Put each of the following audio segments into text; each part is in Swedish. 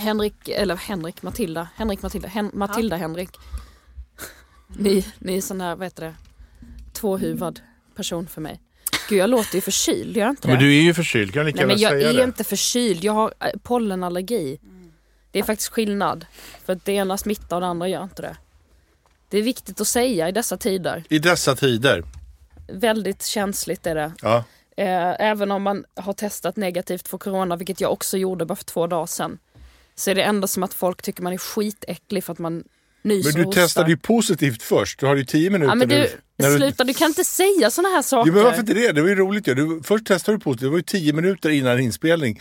Henrik, eller Henrik, Matilda, Henrik, Matilda, Hen, Matilda, Henrik. Ni, ni är sån här, vad heter det, tvåhuvad person för mig. Gud jag låter ju förkyld, gör jag inte det? Men du är ju förkyld, kan lika Nej men gärna jag säga är det. inte förkyld, jag har eh, pollenallergi. Det är faktiskt skillnad. För att det ena smittar och det andra gör inte det. Det är viktigt att säga i dessa tider. I dessa tider. Väldigt känsligt är det. Ja. Eh, Även om man har testat negativt för corona, vilket jag också gjorde bara för två dagar sedan. Så är det ändå som att folk tycker man är skitäcklig för att man nyser Men du testade ju positivt först. Du har ju tio minuter Ja men du, När sluta, du kan inte säga såna här saker. Ja, men varför inte det? Det var ju roligt ju. Du, först testade du positivt. Det var ju tio minuter innan inspelning.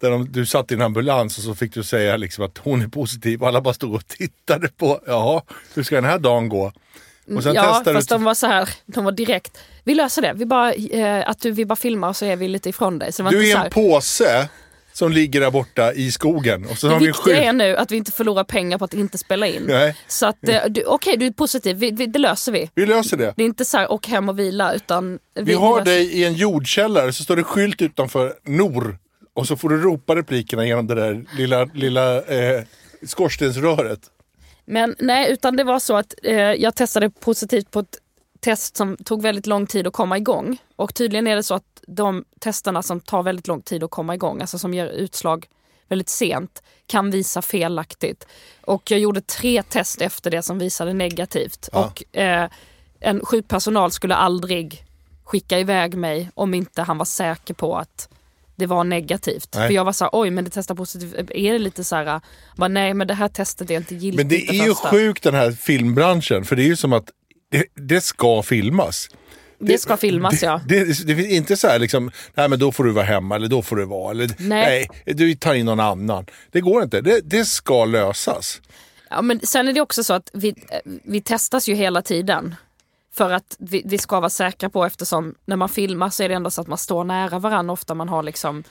Där de, du satt i en ambulans och så fick du säga liksom att hon är positiv. Och alla bara stod och tittade på, jaha, hur ska den här dagen gå? Och sen ja, fast de var så här, de var direkt, vi löser det, vi bara, eh, att du, vi bara filmar och så är vi lite ifrån dig. Du är en påse som ligger där borta i skogen. Och så det har vi viktiga är nu att vi inte förlorar pengar på att inte spela in. Nej, Så att, eh, du- okej du är positiv, vi, vi, det löser vi. vi löser det. Det är inte så här, åk hem och vila utan Vi har löser- dig i en jordkällare så står det skylt utanför Nor. Och så får du ropa replikerna genom det där lilla, lilla eh, skorstensröret. Men nej, utan det var så att eh, jag testade positivt på ett test som tog väldigt lång tid att komma igång. Och tydligen är det så att de testerna som tar väldigt lång tid att komma igång, alltså som ger utslag väldigt sent, kan visa felaktigt. Och jag gjorde tre test efter det som visade negativt. Ja. Och eh, en sjukpersonal skulle aldrig skicka iväg mig om inte han var säker på att det var negativt. Nej. För jag var så här, oj men det testar positivt. Är det lite så här, bara, nej men det här testet är inte giltigt. Men det är ju första." sjukt den här filmbranschen. För det är ju som att det, det ska filmas. Det ska filmas det, ja. Det, det, det finns inte så här liksom, nej men då får du vara hemma eller då får du vara. Eller, Nej. nej, du tar in någon annan. Det går inte. Det, det ska lösas. ja men sen är det också så att vi, eh, vi testas ju hela tiden. För att vi, vi ska vara säkra på eftersom när man filmar så är det ändå så att man står nära varandra ofta. Man har liksom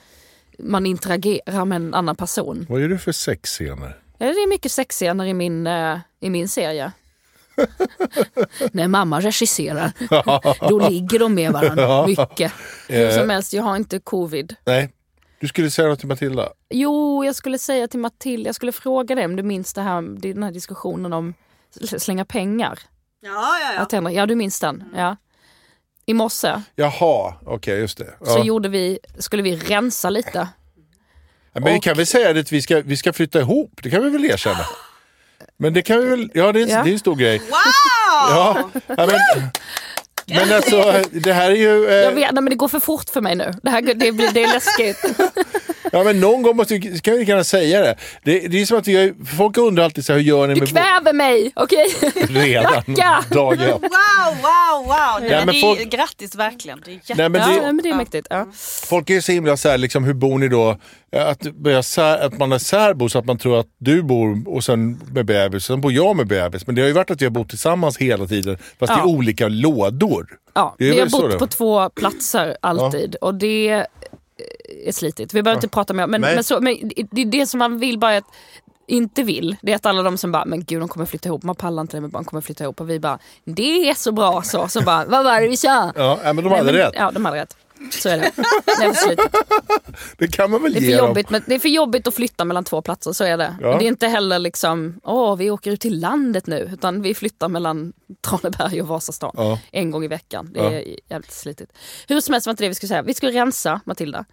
man interagerar med en annan person. Vad är det för sexscener? Ja, det är mycket sexscener i min, eh, i min serie. När mamma regisserar, då ligger de med varandra mycket. Hur som helst, jag har inte covid. Nej, du skulle säga något till Matilda. Jo, jag skulle säga till Matilda, jag skulle fråga dig om du minns det här, den här diskussionen om sl- slänga pengar. Ja, ja, ja. Ja, du minns den? Ja. I morse Jaha, okej just det. så Ja. gjorde vi, skulle vi rensa lite. Ja, men vi och- kan väl säga det att vi ska, vi ska flytta ihop, det kan vi väl erkänna. Men det kan vi väl, ja det är, Ja. Det är en stor grej. Wow! Ja, men, men alltså det här är ju... Jag Eh, vet, nej, men det går för fort för mig nu. Det, här, det, blir, det är läskigt. ja men någon gång måste vi, kan vi kunna säga det. Det, det är som att vi folk undrar alltid så här, hur gör ni Du med kväver mig, okej? redan Racka! dag ett. Wow, wow, wow! Nej, Ja, men det är, folk- Grattis verkligen. Det är jätte... Nej, men Ja, det, men det är mäktigt. Ja. Folk är ju så himla så här, liksom, hur bor ni då? Att, börja sär, att man är särbo så att man tror att du bor och sen med bebis, sen bor jag med bebis. Men det har ju varit att vi har bott tillsammans hela tiden, fast Ja. i olika lådor. Ja, vi har bott på två platser alltid och det är slitigt. Vi behöver inte prata mer men, Nej. men, så, men det, det som man vill bara är att inte vill, det är att alla de som bara, men gud de kommer flytta ihop, man pallar inte det men barn kommer flytta ihop och vi bara, det är så bra så. Så bara, vad var det vi sa? Ja, men de Nej, hade men- rätt. Ja, de hade rätt. Så är det. Det. Det kan man väl Det är ge för dem. jobbigt, men det är för jobbigt att flytta mellan två platser, så är det. Ja. Och det är inte heller liksom, åh vi åker ut till landet nu, utan vi flyttar mellan Traneberg och Vasastan Ja. en gång i veckan. Det Ja. är jävligt slitigt. Hur som helst var inte det vi skulle säga. Vi skulle rensa Matilda.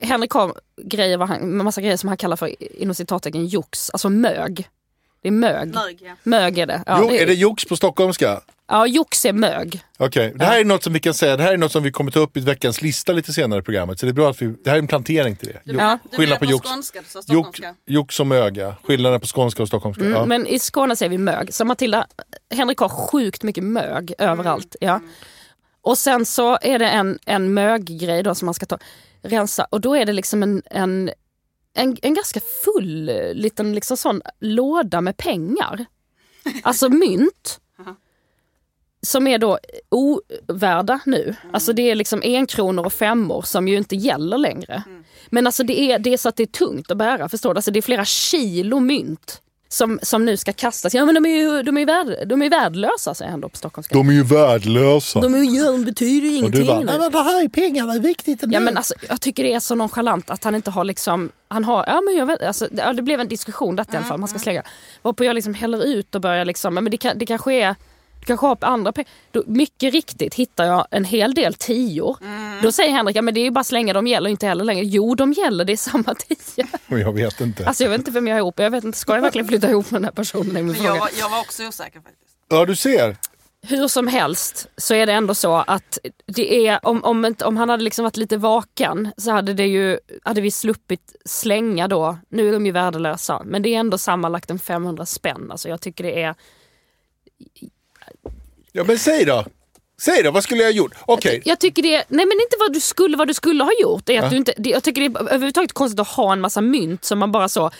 Henrik har grejer, vad han, massa grejer som han kallar för inom citattecken jox, alltså mög. Det är mög. Mög, ja. Mög är det. Ja, Jo, är det jox på stockholmska? ja jox är mög. Okej, det här är något som vi kan säga, det här är något som vi kommer ta upp i veckans lista lite senare i programmet. Så det är bra att vi, det här är en plantering till det. Jo, Ja. Du Skillnad på menar jox. skånska, du Jox, stockholmska. jox och möga, skillnaden på skånska och stockholmska. Mm, ja. Men i Skåne säger vi mög. Så Matilda, Henrik har sjukt mycket mög överallt. Ja. Och sen så är det en, en möggrej då som man ska ta, rensa och då är det liksom en, en, en, en ganska full eh, liten liksom sån låda med pengar. Alltså mynt. Som är då ovärda nu. Alltså det är liksom en kronor och femmor som ju inte gäller längre. Men alltså det är, det är så att det är tungt att bära, förstår du? Alltså det är flera kilo mynt som, som nu ska kastas. Ja men de är ju, de är ju värd, de är värdelösa säger han då på stockholmska. De är ju värdelösa. De är ju, de betyder ju ingenting. bara. "Nej, men det här är pengarna, det är viktigt. Ja, men alltså, jag tycker det är så nonchalant att han inte har liksom... Han har, ja, men jag vet, alltså, det, ja, det blev en diskussion detta i alla fall, man ska slänga. Varpå jag liksom häller ut och börjar liksom, men det, kan, det kanske är... Kanske har andra pengar. Då, mycket riktigt hittar jag en hel del tior. Då säger Henrik, ja, men det är ju bara slänga, de gäller inte heller längre. Jo, de gäller, det är samma tio. Men jag vet inte. Alltså jag vet inte vem jag är ihop med. Jag vet inte, ska jag verkligen flytta ihop med den här personen? min jag, var, jag var också osäker faktiskt. Ja, du ser. Hur som helst så är det ändå så att det är, om, om, om han hade liksom varit lite vaken så hade, det ju, hade vi sluppit slänga då. Nu är de ju värdelösa men det är ändå sammanlagt en 500 spänn. Alltså jag tycker det är... Ja, men säg då. Säg då, vad skulle jag ha gjort? Okej, Jag tycker det, nej men inte vad du skulle, vad du skulle ha gjort. Är att du inte, det, jag tycker det är överhuvudtaget konstigt att ha en massa mynt som man bara så...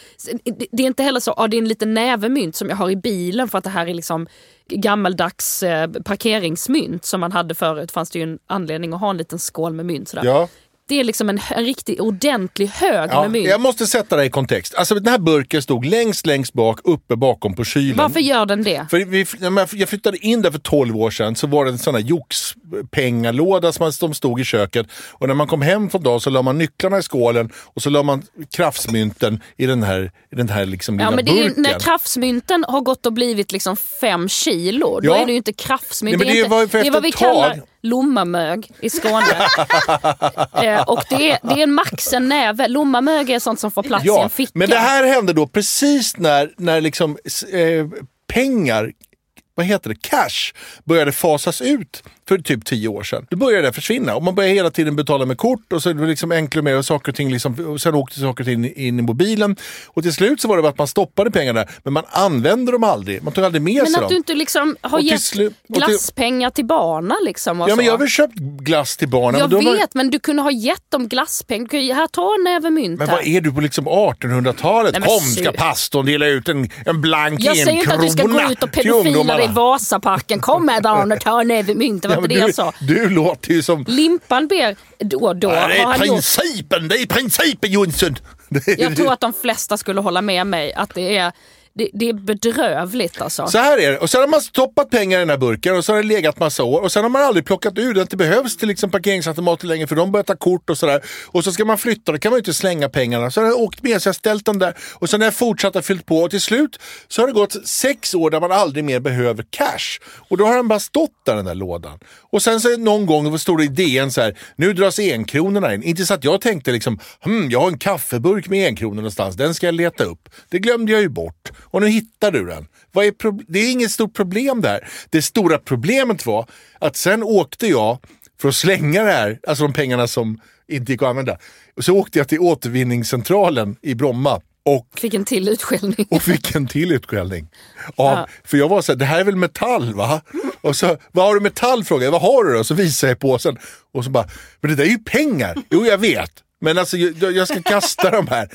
Det, det är inte heller så, ja, det är en liten näve mynt som jag har i bilen för att det här är liksom gammaldags eh, parkeringsmynt som man hade förut. fanns det ju en anledning att ha en liten skål med mynt. Sådär. ja. Det är liksom en, en riktig ordentlig hög Ja, med mynt. jag måste sätta det i kontext. Alltså den här burken stod längst, längst bak, uppe bakom på kylen. Varför gör den det? För vi, jag flyttade in där för 12 år sedan så var det en sån här jox-pengalåda som man- stod i köket. Och när man kom hem från dagen så la man nycklarna i skålen och så la man kraftsmynten i den här, i den här liksom Ja, lilla är, ju- burken. när kraftsmynten har gått och blivit liksom fem kilo, då Ja. är det ju inte kraftsmynt. Nej, det, det var inte, för det vad vi kallar lommamög i Skåne. eh, och det är, det är en max en näve. Lommamög är sånt som får plats i Ja, en ficka. men det här hände då precis när, när liksom, eh, pengar, vad heter det, cash började fasas ut för typ tio år sedan. Då började det försvinna och man började hela tiden betala med kort och så är det liksom enklare och saker och ting liksom, och sen åkte saker och ting in, in i mobilen. Och till slut så var det bara att man stoppade pengarna men man använde dem aldrig. Man tog aldrig med Men sig att dem. du inte liksom har Och gett till- glasspengar till barnen liksom. Ja men så. jag har väl köpt glass till barnen. jag men då var- vet, men du kunde ha gett dem glasspengar. Här, ta en näve mynt Men här. vad är du på liksom 1800-talet? Nej, men Kom ska pastorn dela ut en, en blank Jag säger inte att du ska gå ut och pedofila ungdomarna. i Vasaparken. Kom med barn och ta en näve mynt. Var inte det jag sa. du låter ju som... Limpan ber då och då. Ja, det är han gjort. principen, det är principen Jonsson! Jag tror att de flesta skulle hålla med mig att det är, det, det är bedrövligt alltså. Så här är det. Och sen har man stoppat pengar i den här burken och så har det legat massa år. Och sen har man aldrig plockat ur den. Det behövs till liksom parkeringsautomater längre för de börjar ta kort och sådär. Och så ska man flytta, då kan man ju inte slänga pengarna. Så har jag åkt med så jag har ställt dem där. Och sen har jag fortsatt att fyllt på och till slut så har det gått sex år där man aldrig mer behöver cash. Och då har den bara stått där den där lådan. Och sen så någon gång stod det i DN så här, nu dras enkronorna in. Inte så att jag tänkte liksom, hm, jag har en kaffeburk med enkronor någonstans, den ska jag leta upp. Det glömde jag ju bort. Och nu hittar du den. Är det är inget stort problem där. Det stora problemet var att sen åkte jag för att slänga det här, alltså de pengarna som inte gick att använda. Och så åkte jag till återvinningscentralen i Bromma och Fick en till utskällning. och fick en till utskällning. Ja, För jag var så här, det här är väl metall va? Och så, vad har du metall? frågade jag. Vad har du då? Så visade jag påsen. Och så bara, men det där är ju pengar. Jo jag vet, men alltså jag, jag ska kasta de här.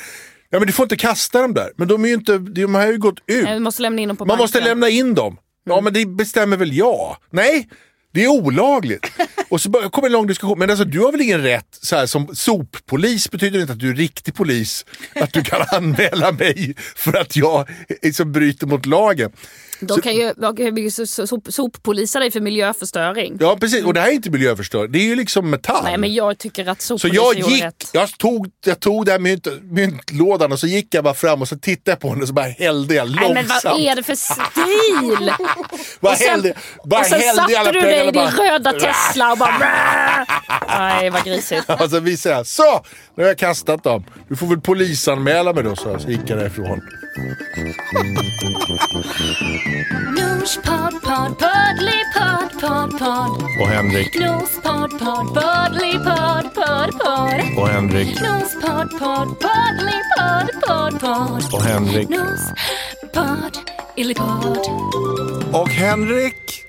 Ja men du får inte kasta dem där. Men de, är ju inte, de har ju gått ut. Nej, Vi måste lämna in dem på Man banken. måste lämna in dem. Ja men det bestämmer väl jag? Nej, det är olagligt. Och så bara- kom en lång diskussion. Men alltså du har väl ingen rätt, så här, som soppolis betyder inte att du är riktig polis. Att du kan anmäla mig för att jag liksom bryter mot lagen. De kan ju, de kan ju so- sop, soppolisa dig för miljöförstöring. Ja precis, och det här är inte miljöförstörelse. Det är ju liksom metall. Nej men jag tycker att Så soppolis jag gick, rätt. jag tog, jag tog den mynt, myntlådan och så gick jag bara fram och så tittade jag på den och så bara hällde jag Nej långsamt. men vad är det för stil? Bara och sen, hällde, bara och sen hällde alla satte du dig i din röda Tesla och bara... Nej vad grisigt. Och så visade jag, så! Nu har jag kastat dem. Du får väl polisanmäla mig då, så, så gick jag därifrån. Nosh pod pod podly pod pod pod. Och Henrik, Nos pod pod podly pod pod pod. och Henrik, Nos pod pod podly pod pod pod. och Henrik. Illypod. Och Henrik!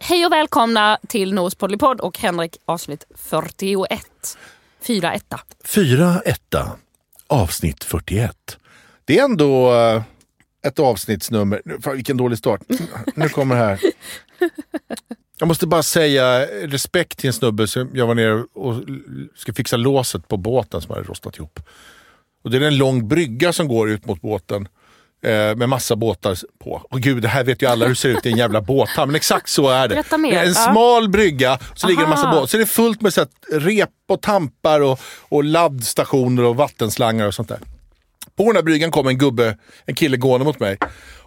Hej och välkomna till Nos Poddlypodd och Henrik avsnitt 41. Fyra etta. Fyra etta, avsnitt 41. Det är ändå eh, ett avsnittsnummer. Nu, Fan, vilken dålig start. Nu kommer det här. Jag måste bara säga respekt till en snubbe som jag var nere och ska fixa låset på båten som hade rostat ihop. Och det är en lång brygga som går ut mot båten. Eh, med massa båtar på. Och gud, det här vet ju alla hur det ser ut i en jävla båthamn. Men exakt så är det. Det är En smal brygga, så ligger det en massa Aha. båtar. Så det är fullt med så här, rep och tampar och, och laddstationer och vattenslangar och sånt där. På den här bryggan kommer en gubbe, en kille gående mot mig.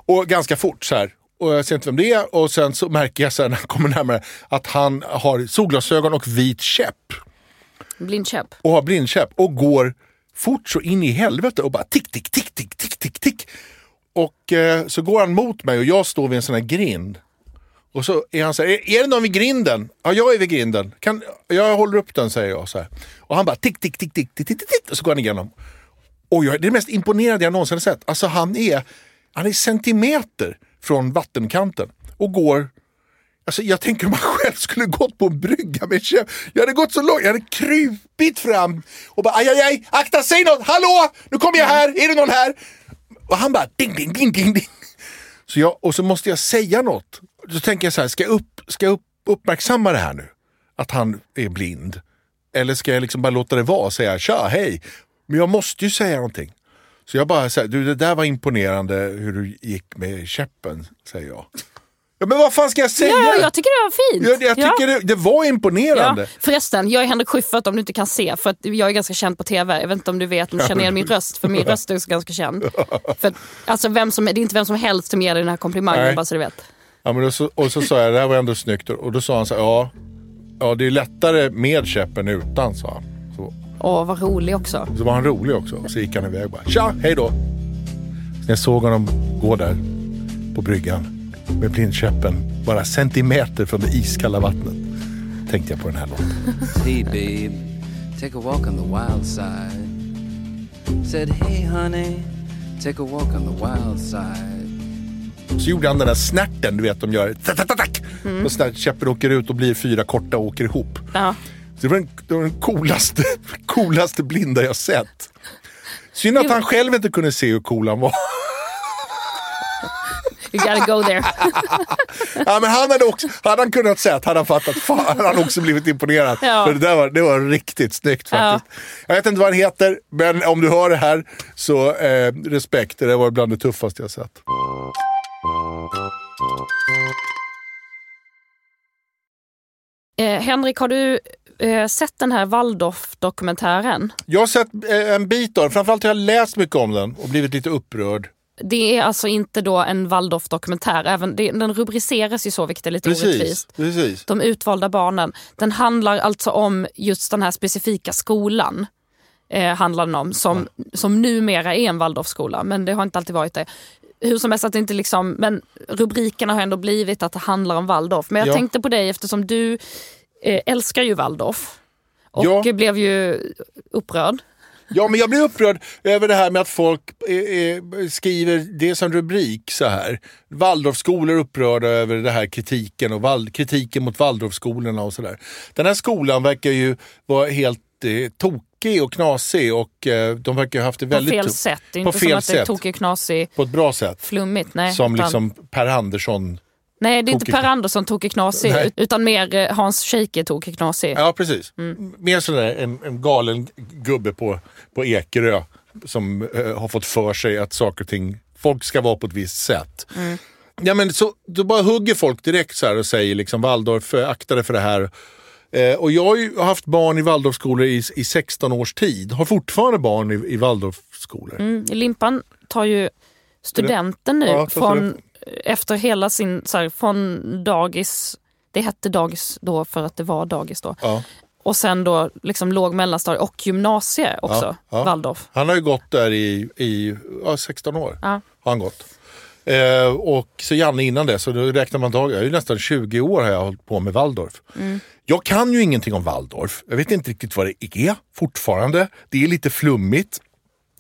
Och ganska fort så här. Och jag ser inte vem det är och sen så märker jag sen när han kommer närmare att han har solglasögon och vit käpp. Blindkäpp. Och har blindkäpp och går fort så in i helvete och bara tick, tick, tick, tick, tick, tick, tick. Och eh, så går han mot mig och jag står vid en sån här grind. Och så är han så här, är, är det någon vid grinden? Ja, jag är vid grinden. Kan, jag håller upp den, säger jag. Så här. Och han bara tick, tick, tick, tick, tick, tick, tick, tick. Och så går han igenom. Och jag, det är det mest imponerande jag någonsin har sett. Alltså han är, han är centimeter från vattenkanten och går Alltså, jag tänker om man själv skulle gått på en brygga med käpp. Jag hade gått så långt, jag hade krupit fram och bara aj, aj, aj, akta, säg något, hallå, nu kommer jag här, är det någon här? Och han bara ding, ding, ding, ding, ding. Så jag, och så måste jag säga något. Så tänker jag så här, ska jag, upp, ska jag upp, uppmärksamma det här nu? Att han är blind? Eller ska jag liksom bara låta det vara och säga tja, hej? Men jag måste ju säga någonting. Så jag bara säger, du det där var imponerande hur du gick med käppen, säger jag. Ja, men vad fan ska jag säga? Ja, jag tycker det var fint. Jag, jag tycker det, det var imponerande. Ja. Förresten, jag är Henrik Schyffert om du inte kan se. För att jag är ganska känd på TV. Jag vet inte om du vet, om du känner igen min röst. För min röst är också ganska känd. För, alltså, vem som, det är inte vem som helst som ger dig den här komplimangen, Nej. bara så du vet. Ja, men då och så sa jag, det här var ändå snyggt. Och då sa han så här, ja, ja det är lättare med käppen utan, sa han. Åh, vad rolig också. så var han rolig också. Så gick han iväg och bara, tja, hej då. Så när jag såg honom gå där på bryggan med blindkäppen bara centimeter från det iskalla vattnet tänkte jag på den här låten. Hey babe, take a walk on the wild side. Said hey honey, take a walk on the wild side. Så gjorde han den där snärten, du vet de gör. Tack. Och så där käppen åker ut och blir fyra korta och åker ihop. Ja. Så det var den, det var den coolaste, coolaste blinda jag sett. Synd att han själv inte kunde se hur cool han var. You gotta go there. Ja, men han hade, också, hade han kunnat säga att han hade fattat, fan hade han också blivit imponerad. Ja. För det där var, det var riktigt snyggt faktiskt. Jag vet inte vad han heter, men om du hör det här så eh, respekt. Det var bland det tuffaste jag sett. Eh, Henrik, har du eh, sett den här Waldorf-dokumentären? Jag har sett eh, en bit av den, framförallt har jag läst mycket om den och blivit lite upprörd. Det är alltså inte då en Waldorf-dokumentär. Även det, den rubriceras ju så, vilket är lite Precis, orättvist. precis. De utvalda barnen. Den handlar alltså om just den här specifika skolan. Eh, handlar den om, som, som numera är en Waldorfskola, men det har inte alltid varit det. Hur som helst, att det inte liksom, men rubrikerna har ändå blivit att det handlar om Waldorf. Men jag Ja. tänkte på dig eftersom du älskar ju Waldorf. Och Ja. blev ju upprörd. Ja, men jag blir upprörd över det här med att folk eh, eh, skriver det som rubrik så här. Waldorfskolor upprörda över det här kritiken och Wald, kritiken mot Waldorfskolorna och sådär. Den här skolan verkar ju vara helt eh, tokig och knasig och eh, de verkar ha haft det På väldigt fel tufft. sätt. Det är På inte som fel att det är tokig, knasig, På ett bra sätt. flummigt. Nej, Som utan, liksom Per Andersson. Nej det är inte Per Andersson tokig, knasig, Nej. utan mer eh, Hans Scheike tokig, knasig. Ja, precis. Mm. Mer sådär en, en galen gubbe på, på Ekerö som eh, har fått för sig att saker och ting, folk ska vara på ett visst sätt. Mm. Ja, men så, då bara hugger folk direkt så här och säger liksom Waldorf, eh, akta dig för det här. Eh, och jag har ju haft barn i Waldorfskolor i, i 16 års tid. Har fortfarande barn i, i Waldorfskolor. Mm, Limpan tar ju studenten nu Ja, från, efter hela sin, så här, från dagis, det hette dagis då för att det var dagis då. Ja. Och sen då liksom låg mellanstadie och gymnasie också, Ja. Waldorf. Han har ju gått där i, i ja, 16 år. Har han gått. Eh, och så Janne innan det, så då räknar man dagar. Jag är nästan 20 år har jag hållit på med Waldorf. Jag kan ju ingenting om Waldorf. Jag vet inte riktigt vad det är fortfarande. Det är lite flummigt.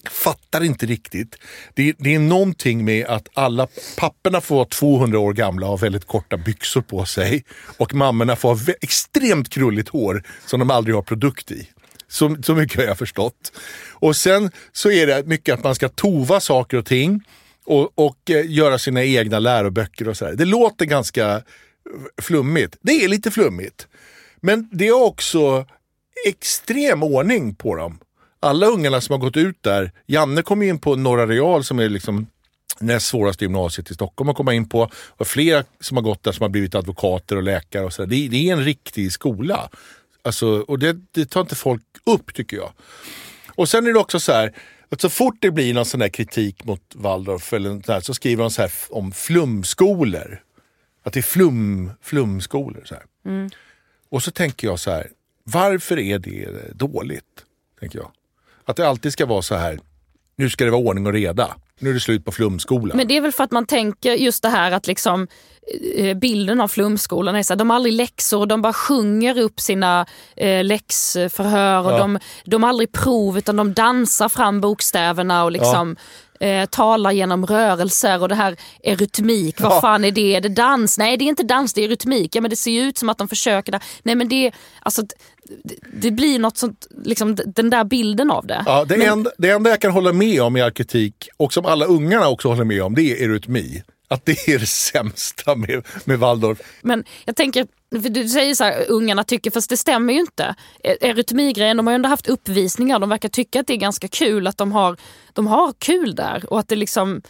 Fattar inte riktigt. Det, det är någonting med att alla papporna får vara 200 år gamla och ha väldigt korta byxor på sig. Och mammorna får ha extremt krulligt hår som de aldrig har produkt i. Så, så mycket har jag förstått. Och sen så är det mycket att man ska tova saker och ting och, och eh, göra sina egna läroböcker och sådär. Det låter ganska flummigt. Det är lite flummigt. Men det är också extrem ordning på dem. Alla ungarna som har gått ut där, Janne kom in på Norra Real som är liksom näst svåraste gymnasiet i Stockholm att komma in på. Och flera som har gått där som har blivit advokater och läkare. Och så det, det är en riktig skola. Alltså, och det, det tar inte folk upp tycker jag. Och sen är det också så här, att så fort det blir någon sån där kritik mot Waldorf eller något där, så skriver de så här om flumskolor. Att det är flum, flumskolor. Så här. Och så tänker jag så här, varför är det dåligt? Tänker jag. Att det alltid ska vara så här, nu ska det vara ordning och reda. Nu är det slut på flumskolan. Men det är väl för att man tänker just det här att liksom eh, bilden av flumskolan är så här, de har aldrig läxor, de bara sjunger upp sina eh, läxförhör och Ja. de, de har aldrig prov utan de dansar fram bokstäverna och liksom eh, talar genom rörelser och det här eurytmik, vad Ja. fan är det? Är det dans? Nej det är inte dans, det är eurytmik. Ja men det ser ju ut som att de försöker där. Nej men det, alltså, det, det blir något sånt, liksom den där bilden av det. Ja, det, Men- enda, det enda jag kan hålla med om i arketik, och som alla ungarna också håller med om, det är eurytmi. Att det är det sämsta med, med Waldorf. Men jag tänker, för du säger så här, ungarna tycker, fast det stämmer ju inte. E-, Erytmigrejen, Eurytmigrejen, de har ju ändå haft uppvisningar, de verkar tycka att det är ganska kul att de har, de har kul där och att det liksom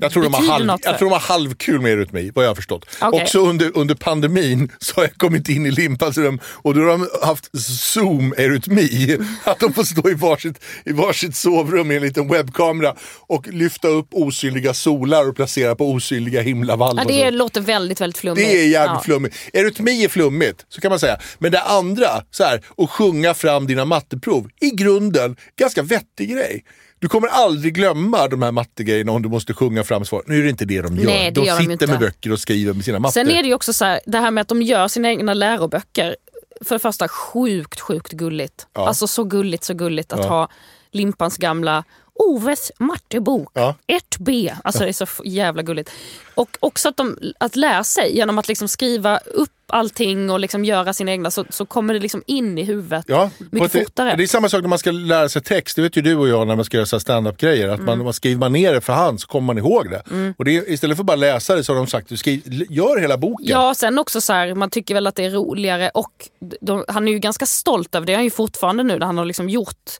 jag tror, de har, halv, jag tror de har halvkul med eurytmi, vad jag har förstått. Okej. Också under, under pandemin så har jag kommit in i Limpans rum och då har de haft zoom-eurytmi. Att de får stå i varsitt, i varsitt sovrum med en liten webbkamera och lyfta upp osynliga solar och placera på osynliga himlavalv. Ja, det låter väldigt, väldigt flummigt. Det är jävligt ja. flummigt. Eurytmi är flummigt, så kan man säga. Men det andra, så här, att sjunga fram dina matteprov, i grunden ganska vettig grej. Du kommer aldrig glömma de här mattegrejerna om du måste sjunga fram svar. Nu är det inte det de gör. Nej, det de gör de sitter inte. med böcker och skriver med sina matte. Sen är det ju också så här, det här med att de gör sina egna läroböcker. För det första sjukt, sjukt gulligt. Ja. Alltså så gulligt, så gulligt att Ja. ha Limpans gamla Oves mattebok, Ja. 1B. Alltså det är så jävla gulligt. Och också att, de, att lära sig genom att liksom skriva upp allting och liksom göra sina egna så, så kommer det liksom in i huvudet Ja, mycket ett- fortare. Det är samma sak när man ska lära sig text. Det vet ju du och jag när man ska göra stand-up-grejer. Att Mm. man, man skriver man ner det för hand så kommer man ihåg det. Och det är, istället för att bara läsa det så har de sagt, du skriv, gör hela boken. Ja, sen också så här, man tycker väl att det är roligare och de, han är ju ganska stolt över det. är han ju fortfarande nu när han har liksom gjort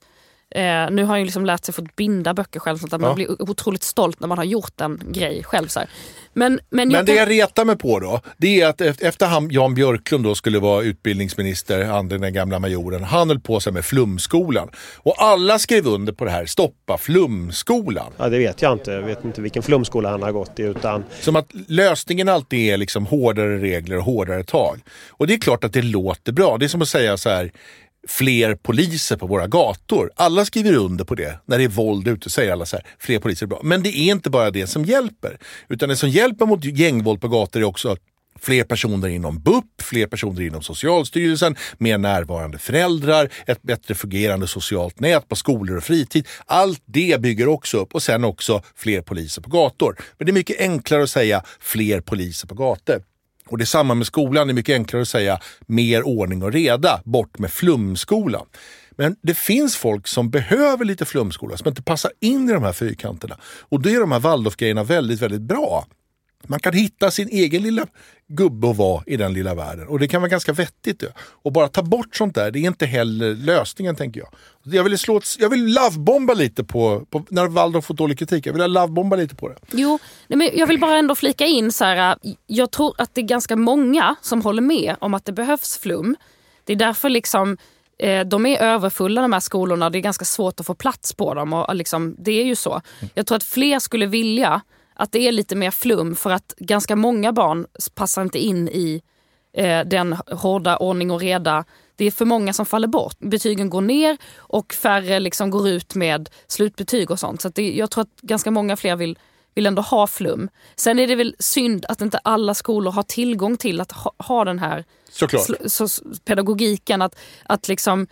Eh, nu har ju liksom lärt sig att binda böcker själv, så att man Ja. blir otroligt stolt när man har gjort en grej själv. Så här. Men, men, Men jag det kan- jag retar mig på då, det är att efter efter han, Jan Björklund då skulle vara utbildningsminister, han den gamla majoren, han höll på sig med flumskolan. Och alla skrev under på det här, stoppa flumskolan. Ja, det vet jag inte. Jag vet inte vilken flumskola han har gått i. Utan Som att lösningen alltid är liksom hårdare regler och hårdare tag. Och det är klart att det låter bra. Det är som att säga så här, fler poliser på våra gator. Alla skriver under på det. När det är våld ute säger alla så här, fler poliser är bra. Men det är inte bara det som hjälper. Utan det som hjälper mot gängvåld på gator är också Fler personer inom BUP, fler personer inom Socialstyrelsen, mer närvarande föräldrar, ett bättre fungerande socialt nät på skolor och fritid. Allt det bygger också upp och sen också fler poliser på gator. Men det är mycket enklare att säga fler poliser på gator. Och det är samma med skolan, det är mycket enklare att säga mer ordning och reda, bort med flumskolan. Men det finns folk som behöver lite flumskola, som inte passar in i de här fyrkanterna. Och då är de här Waldorfgrejerna väldigt, väldigt bra. Man kan hitta sin egen lilla gubbe och vara i den lilla världen. Och det kan vara ganska vettigt. Och bara ta bort sånt där, det är inte heller lösningen tänker jag. Jag vill, slå ett, jag vill lovebomba lite på, på, när Waldorf fått dålig kritik, jag vill lovebomba lite på det. Jo, nej men jag vill bara ändå flika in så här. Äh, jag tror att det är ganska många som håller med om att det behövs flum. Det är därför liksom eh, de är överfulla de här skolorna. Det är ganska svårt att få plats på dem. Och liksom, det är ju så. Jag tror att fler skulle vilja att det är lite mer flum för att ganska många barn passar inte in i eh, den hårda ordning och reda. Det är för många som faller bort. Betygen går ner och färre liksom går ut med slutbetyg och sånt. Så det, jag tror att ganska många fler vill, vill ändå ha flum. Sen är det väl synd att inte alla skolor har tillgång till att ha, ha den här Såklart. pedagogiken. Att, att liksom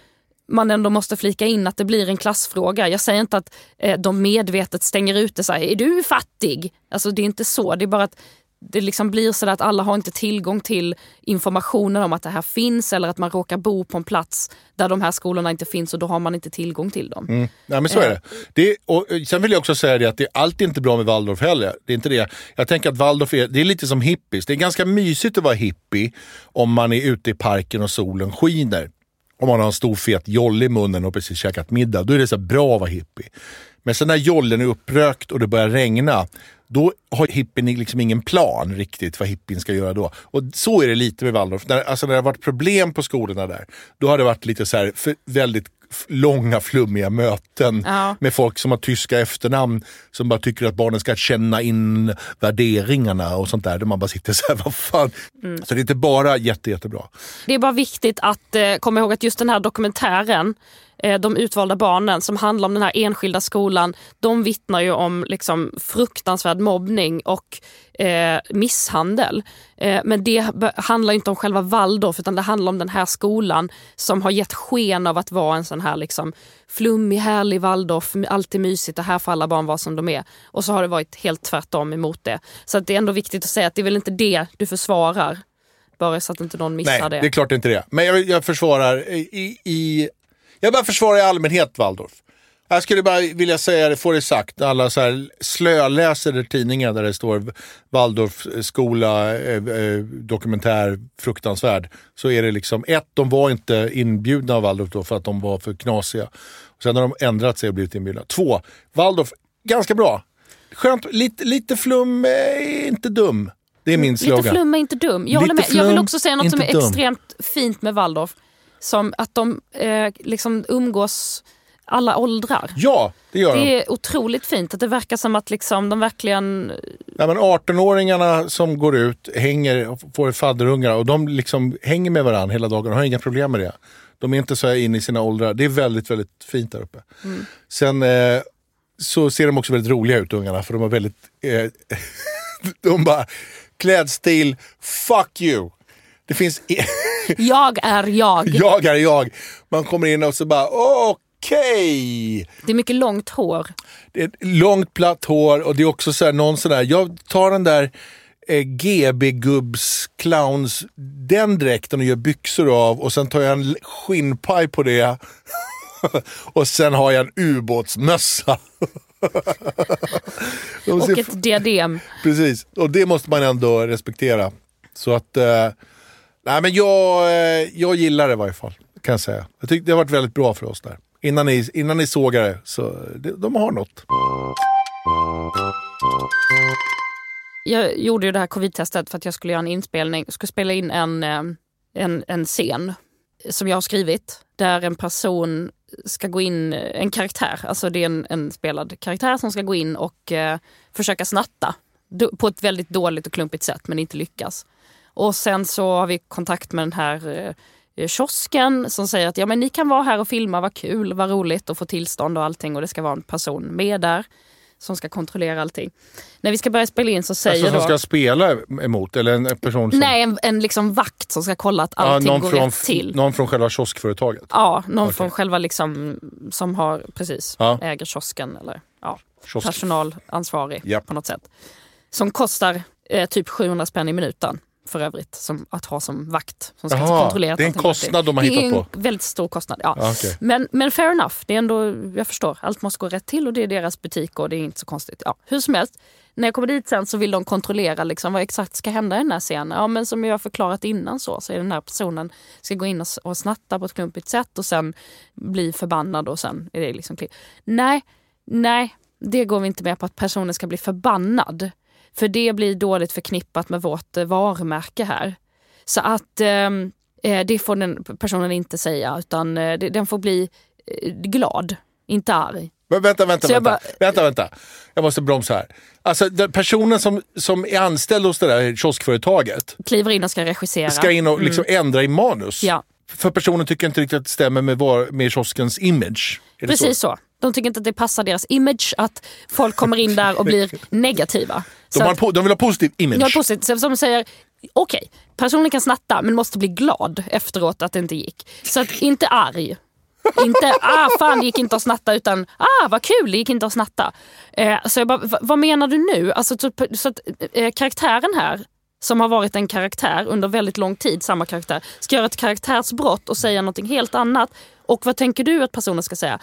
man ändå måste flika in att det blir en klassfråga. Jag säger inte att eh, de medvetet stänger ute sig. Är du fattig? Alltså det är inte så. Det är bara att det liksom blir så att alla har inte tillgång till informationen om att det här finns eller att man råkar bo på en plats där de här skolorna inte finns och då har man inte tillgång till dem. Mm. Nej, men så är det. det och, eh, sen vill jag också säga det att det, är inte bra med Waldorf heller. Det är inte det. Jag tänker att Waldorf är, det är lite som hippies. Det är ganska mysigt att vara hippie om man är ute i parken och solen skiner. Om man har en stor fet jolle i munnen och precis käkat middag. Då är det så här bra att vara hippie. Men sen när jollen är upprökt och det börjar regna, då har hippien liksom ingen plan riktigt vad hippien ska göra då. Och så är det lite med Waldorf. När, alltså när det har varit problem på skolorna där, då har det varit lite så här väldigt långa flummiga möten Ja. med folk som har tyska efternamn som bara tycker att barnen ska känna in värderingarna och sånt där. Där man bara sitter så här, vad fan. Mm. Så det är inte bara jätte, jättebra. Det är bara viktigt att eh, komma ihåg att just den här dokumentären, De utvalda barnen, som handlar om den här enskilda skolan, de vittnar ju om liksom, fruktansvärd mobbning och eh, misshandel. Eh, men det handlar inte om själva Waldorf utan det handlar om den här skolan som har gett sken av att vara en sån här liksom, flummig, härlig Waldorf, allt är mysigt och här får alla barn vara som de är. Och så har det varit helt tvärtom emot det. Så det är ändå viktigt att säga att det är väl inte det du försvarar. Bara så att inte någon missar Nej, det. det är klart inte det. Men jag, jag försvarar i, i... Jag bara försvarar i allmänhet Waldorf. Jag skulle bara vilja säga det, få det sagt, alla så här slöläser i tidningen där det står Waldorf skola, eh, eh, dokumentär, fruktansvärd. Så är det liksom, ett, de var inte inbjudna av Waldorf då för att de var för knasiga. Och sen har de ändrat sig och blivit inbjudna. Två, Waldorf, ganska bra. Skönt, lite, lite flum, eh, inte dum. Det är min slogan. Lite flum är inte dum. Jag, håller Lite med. jag vill också säga något som är dum. extremt fint med Waldorf. Som att de eh, liksom umgås alla åldrar. Ja, det gör de. Det är otroligt fint att det verkar som att liksom de verkligen... Ja, men 18-åringarna som går ut hänger, får fadderungar och de liksom hänger med varandra hela dagen och har inga problem med det. De är inte så här inne i sina åldrar. Det är väldigt, väldigt fint där uppe. Sen eh, så ser de också väldigt roliga ut ungarna för de har väldigt... Eh, de bara, klädstil, fuck you. Det finns... i- Jag är jag. jag är jag. Man kommer in och så bara, okej. Det är mycket långt hår. Det är långt platt hår och det är också så här, någon sån där, jag tar den där eh, GB-gubbs clowns, den dräkten och gör byxor av och sen tar jag en skinnpaj på det. och sen har jag en ubåtsmössa. Och ett diadem. Precis, och det måste man ändå respektera. Så att, eh, nej men jag, eh, jag gillar det i varje fall, kan jag säga. Jag tycker det har varit väldigt bra för oss där. Innan ni, innan ni sågar det, så det, de har något. Jag gjorde ju det här covid-testet för att jag skulle göra en inspelning. Jag skulle spela in en, eh, en, en scen som jag har skrivit. Där en person ska gå in, en karaktär, alltså det är en, en spelad karaktär som ska gå in och eh, försöka snatta. På ett väldigt dåligt och klumpigt sätt men inte lyckas. Och sen så har vi kontakt med den här eh, kiosken som säger att ja, men ni kan vara här och filma, vad kul, vad roligt och få tillstånd och allting och det ska vara en person med där som ska kontrollera allting. När vi ska börja spela in så säger Alltså som då... ska spela emot, eller en person som... Nej, en, en liksom vakt som ska kolla att Ja, allting någon, går från, rätt till. någon från själva kioskföretaget. Ja, någon Okej. från själva liksom, som har, precis, Ja. äger kiosken eller ja, Kiosk. personalansvarig Japp. på något sätt. Som kostar eh, typ 700 spänn i minuten för övrigt som, att ha som vakt. Som ska Jaha, kontrollera det är en kostnad de har till. Det är hittat en väldigt stor kostnad. Ja. Ja, okej. Men, men fair enough, det är ändå, jag förstår, allt måste gå rätt till och det är deras butik och det är inte så konstigt. Ja, hur som helst, när jag kommer dit sen så vill de kontrollera liksom vad exakt ska hända i den här scenen. Ja, men som jag har förklarat innan så, så är den här personen ska gå in och, snatta på ett klumpigt sätt och sen bli förbannad och sen är det liksom klipp. Nej, nej, det går vi inte med på att personen ska bli förbannad. För det blir dåligt förknippat med vårt eh, varumärke här. Så att ehm, eh, det får den personen inte säga utan eh, den får bli eh, glad, inte arg. Men vänta, vänta, Så vänta. bara- vänta, vänta. Jag måste bromsa här. Alltså personen som, som är anställd hos det där kioskföretaget Kliver in och ska regissera. ska in och liksom ändra i manus. Ja. För personen tycker inte riktigt att det stämmer med, var, med kioskens image. Precis så? De tycker inte att det passar deras image att folk kommer in där och blir negativa. De, att- po- de vill ha positiv image. Ja, positivt. Så Som säger, okej, personen kan snatta men måste bli glad efteråt att det inte gick. Så att inte arg. inte ah fan det gick inte att snatta utan ah vad kul det gick inte att snatta. Eh, så jag bara, "Va- vad menar du nu? Alltså, så, så att, eh, karaktären här som har varit en karaktär under väldigt lång tid, samma karaktär, ska göra ett karaktärsbrott och säga någonting helt annat. Och vad tänker du att personen ska säga?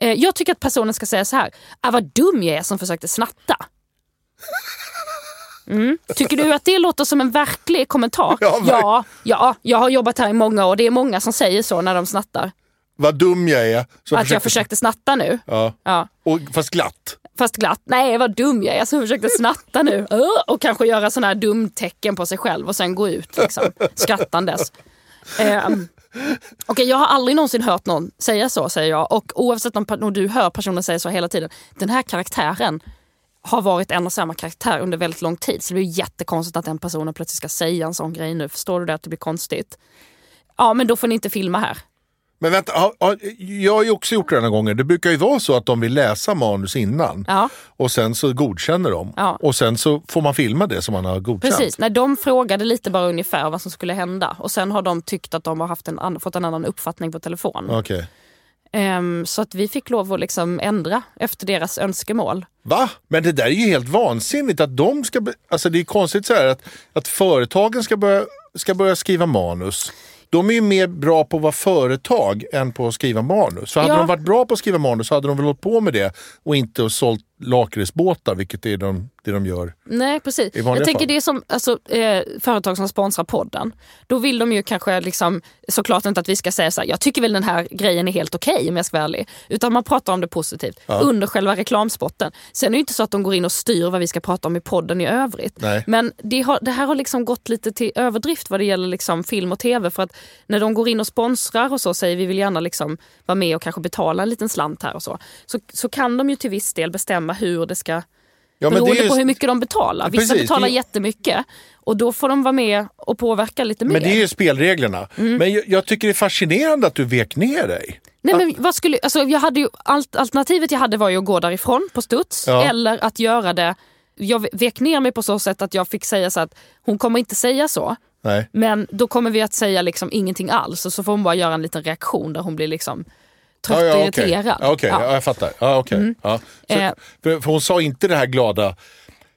Eh, jag tycker att personen ska säga så här, ah, vad dum jag är som försökte snatta. Mm. Tycker du att det låter som en verklig kommentar? Ja, ja, ja, jag har jobbat här i många år. Det är många som säger så när de snattar. Vad dum jag är. som att jag försökte snatta nu. Ja. Ja. Och, fast glatt. Fast glatt, nej vad dum jag är som försökte snatta nu. Och kanske göra sådana här dumtecken på sig själv och sen gå ut liksom, skrattandes. Um, Okej, jag har aldrig någonsin hört någon säga så, säger jag. Och oavsett om om du hör personen säga så hela tiden. Den här karaktären har varit en och samma karaktär under väldigt lång tid. Så det blir jättekonstigt att den personen plötsligt ska säga en sån grej nu. Förstår du det? Att det blir konstigt. Ja, men då får ni inte filma här. Men vänta, har- har- jag har ju också gjort det här gången. Det brukar ju vara så att de vill läsa manus innan. Ja. Och sen så godkänner de. Ja. Och sen så får man filma det som man har godkänt. Precis, nej, de frågade lite bara ungefär vad som skulle hända. Och sen har de tyckt att de har haft en, fått en annan uppfattning på telefon. Okej. Ehm, så att vi fick lov att liksom ändra efter deras önskemål. Va? Men det där är ju helt vansinnigt att de ska... Alltså det är konstigt så här att, att företagen ska börja, ska börja skriva manus. De är ju mer bra på att vara företag än på att skriva manus. För hade Ja. de varit bra på att skriva manus så hade de väl hållit på med det och inte sålt lakritsbåtar, vilket är de, det de gör. Nej precis. Jag tänker fall. det är som alltså, eh, företag som sponsrar podden. Då vill de ju kanske liksom, såklart inte att vi ska säga så här, jag tycker väl den här grejen är helt okej om jag ska vara ärlig. Utan man pratar om det positivt under själva reklamspotten. Sen är det ju inte så att de går in och styr vad vi ska prata om i podden i övrigt. Nej. Men det, har, det här har liksom gått lite till överdrift vad det gäller liksom film och tv. För att när de går in och sponsrar och så säger vi vill gärna liksom vara med och kanske betala en liten slant här och så. Så, så kan de ju till viss del bestämma hur det ska Ja, Beroende det är ju- på hur mycket de betalar. Vissa Precis, betalar det jättemycket och då får de vara med och påverka lite mer. Men det är ju spelreglerna. Mm. Men jag, jag tycker det är fascinerande att du vek ner dig. Nej, men vad skulle, alltså, jag hade ju, alternativet jag hade var ju att gå därifrån på studs Ja. eller att göra det. Jag vek ner mig på så sätt att jag fick säga så att hon kommer inte säga så. Nej. Men då kommer vi att säga liksom ingenting alls och så får hon bara göra en liten reaktion där hon blir liksom trött Ja, ja, och irriterad. Ja, okej. Ja. Mm. Ja, jag fattar. Ja, okej. Ja. Så, Eh. för, för hon sa inte det här glada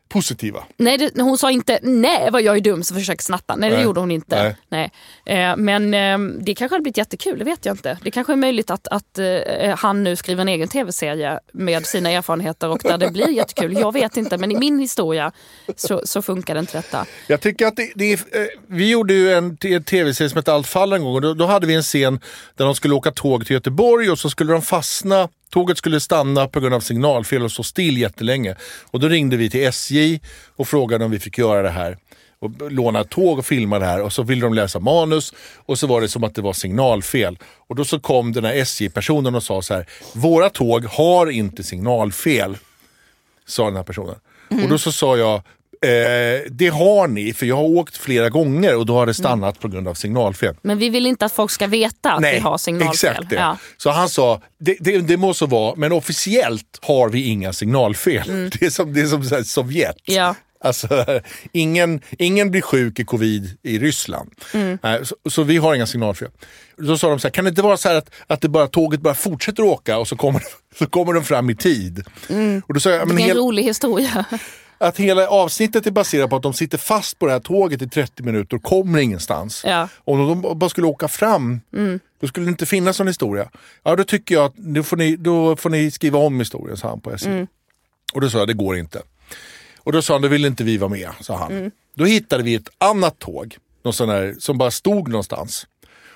positiva. Nej, det, hon sa inte nej vad jag är dum som försöker snatta. Nej, det Nej. gjorde hon inte. Nej. Eh, Eh, men eh, det kanske hade blivit jättekul, det vet jag inte. Det kanske är möjligt att, att eh, han nu skriver en egen tv-serie med sina erfarenheter och där det blir jättekul. Jag vet inte, men i min historia så, så funkar det inte detta. Jag tycker att det, det är, vi gjorde ju en, en tv-serie som hette Allt faller en gång och då, då hade vi en scen där de skulle åka tåg till Göteborg och så skulle de fastna Tåget skulle stanna på grund av signalfel och stå still jättelänge. Och då ringde vi till SJ och frågade om vi fick göra det här. Och låna tåg och filma det här och så ville de läsa manus och så var det som att det var signalfel. Och då så kom den här SJ-personen och sa så här, våra tåg har inte signalfel sa den här personen. Och då så sa jag, eh, det har ni för jag har åkt flera gånger och då har det stannat på grund av signalfel. Men vi vill inte att folk ska veta att vi har signalfel. exakt det. Ja. Så han sa, det, det, det må så vara, men officiellt har vi inga signalfel. Det är som, det är som Sovjet. Ja. Alltså, ingen, ingen blir sjuk i covid i Ryssland. Nej, så, så vi har inga signalfel. Då sa de så här, kan det inte vara så här att, att det bara, tåget bara fortsätter åka och så kommer, så kommer de fram i tid? Och då sa jag, men Det är en hel, rolig historia. att hela avsnittet är baserat på att de sitter fast på det här tåget i 30 minuter och kommer ingenstans. Ja. Om de bara skulle åka fram, då skulle det inte finnas någon historia. Ja, då tycker jag att då får ni, då får ni skriva om historien, sa han på SJ. Och då sa jag, det går inte. Och då sa han, då vill inte vi vara med, sa han. Då hittade vi ett annat tåg, någon sån här, som bara stod någonstans.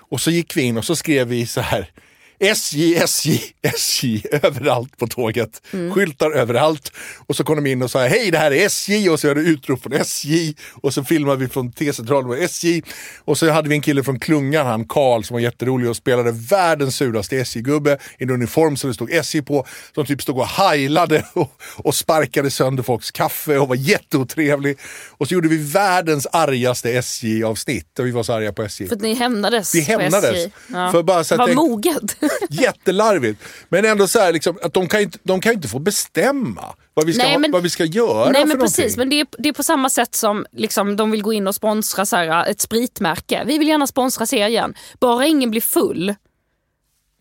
Och så gick vi in och så skrev vi så här SJ, SJ, SJ överallt på tåget. Skyltar överallt. Och så kom de in och sa hej det här är SJ och så hade utrop från SJ. Och så filmade vi från T-centralen med SJ. Och så hade vi en kille från Klungan, han Karl som var jätterolig och spelade världens suraste SJ-gubbe i en uniform som det stod SJ på. Som typ stod och heilade och, och sparkade sönder folks kaffe och var jätteotrevlig. Och så gjorde vi världens argaste SJ-avsnitt och vi var så arga på SJ. För att ni hämnades Vi på hämnades. SJ. Ja. För bara så att Vad moget. Jättelarvigt. Men ändå så här, liksom, att de kan ju inte, de kan inte få bestämma vad vi ska, Nej, ha, men- vad vi ska göra Nej men precis, någonting. men det är, det är på samma sätt som liksom, de vill gå in och sponsra så här, ett spritmärke. Vi vill gärna sponsra serien, bara ingen blir full.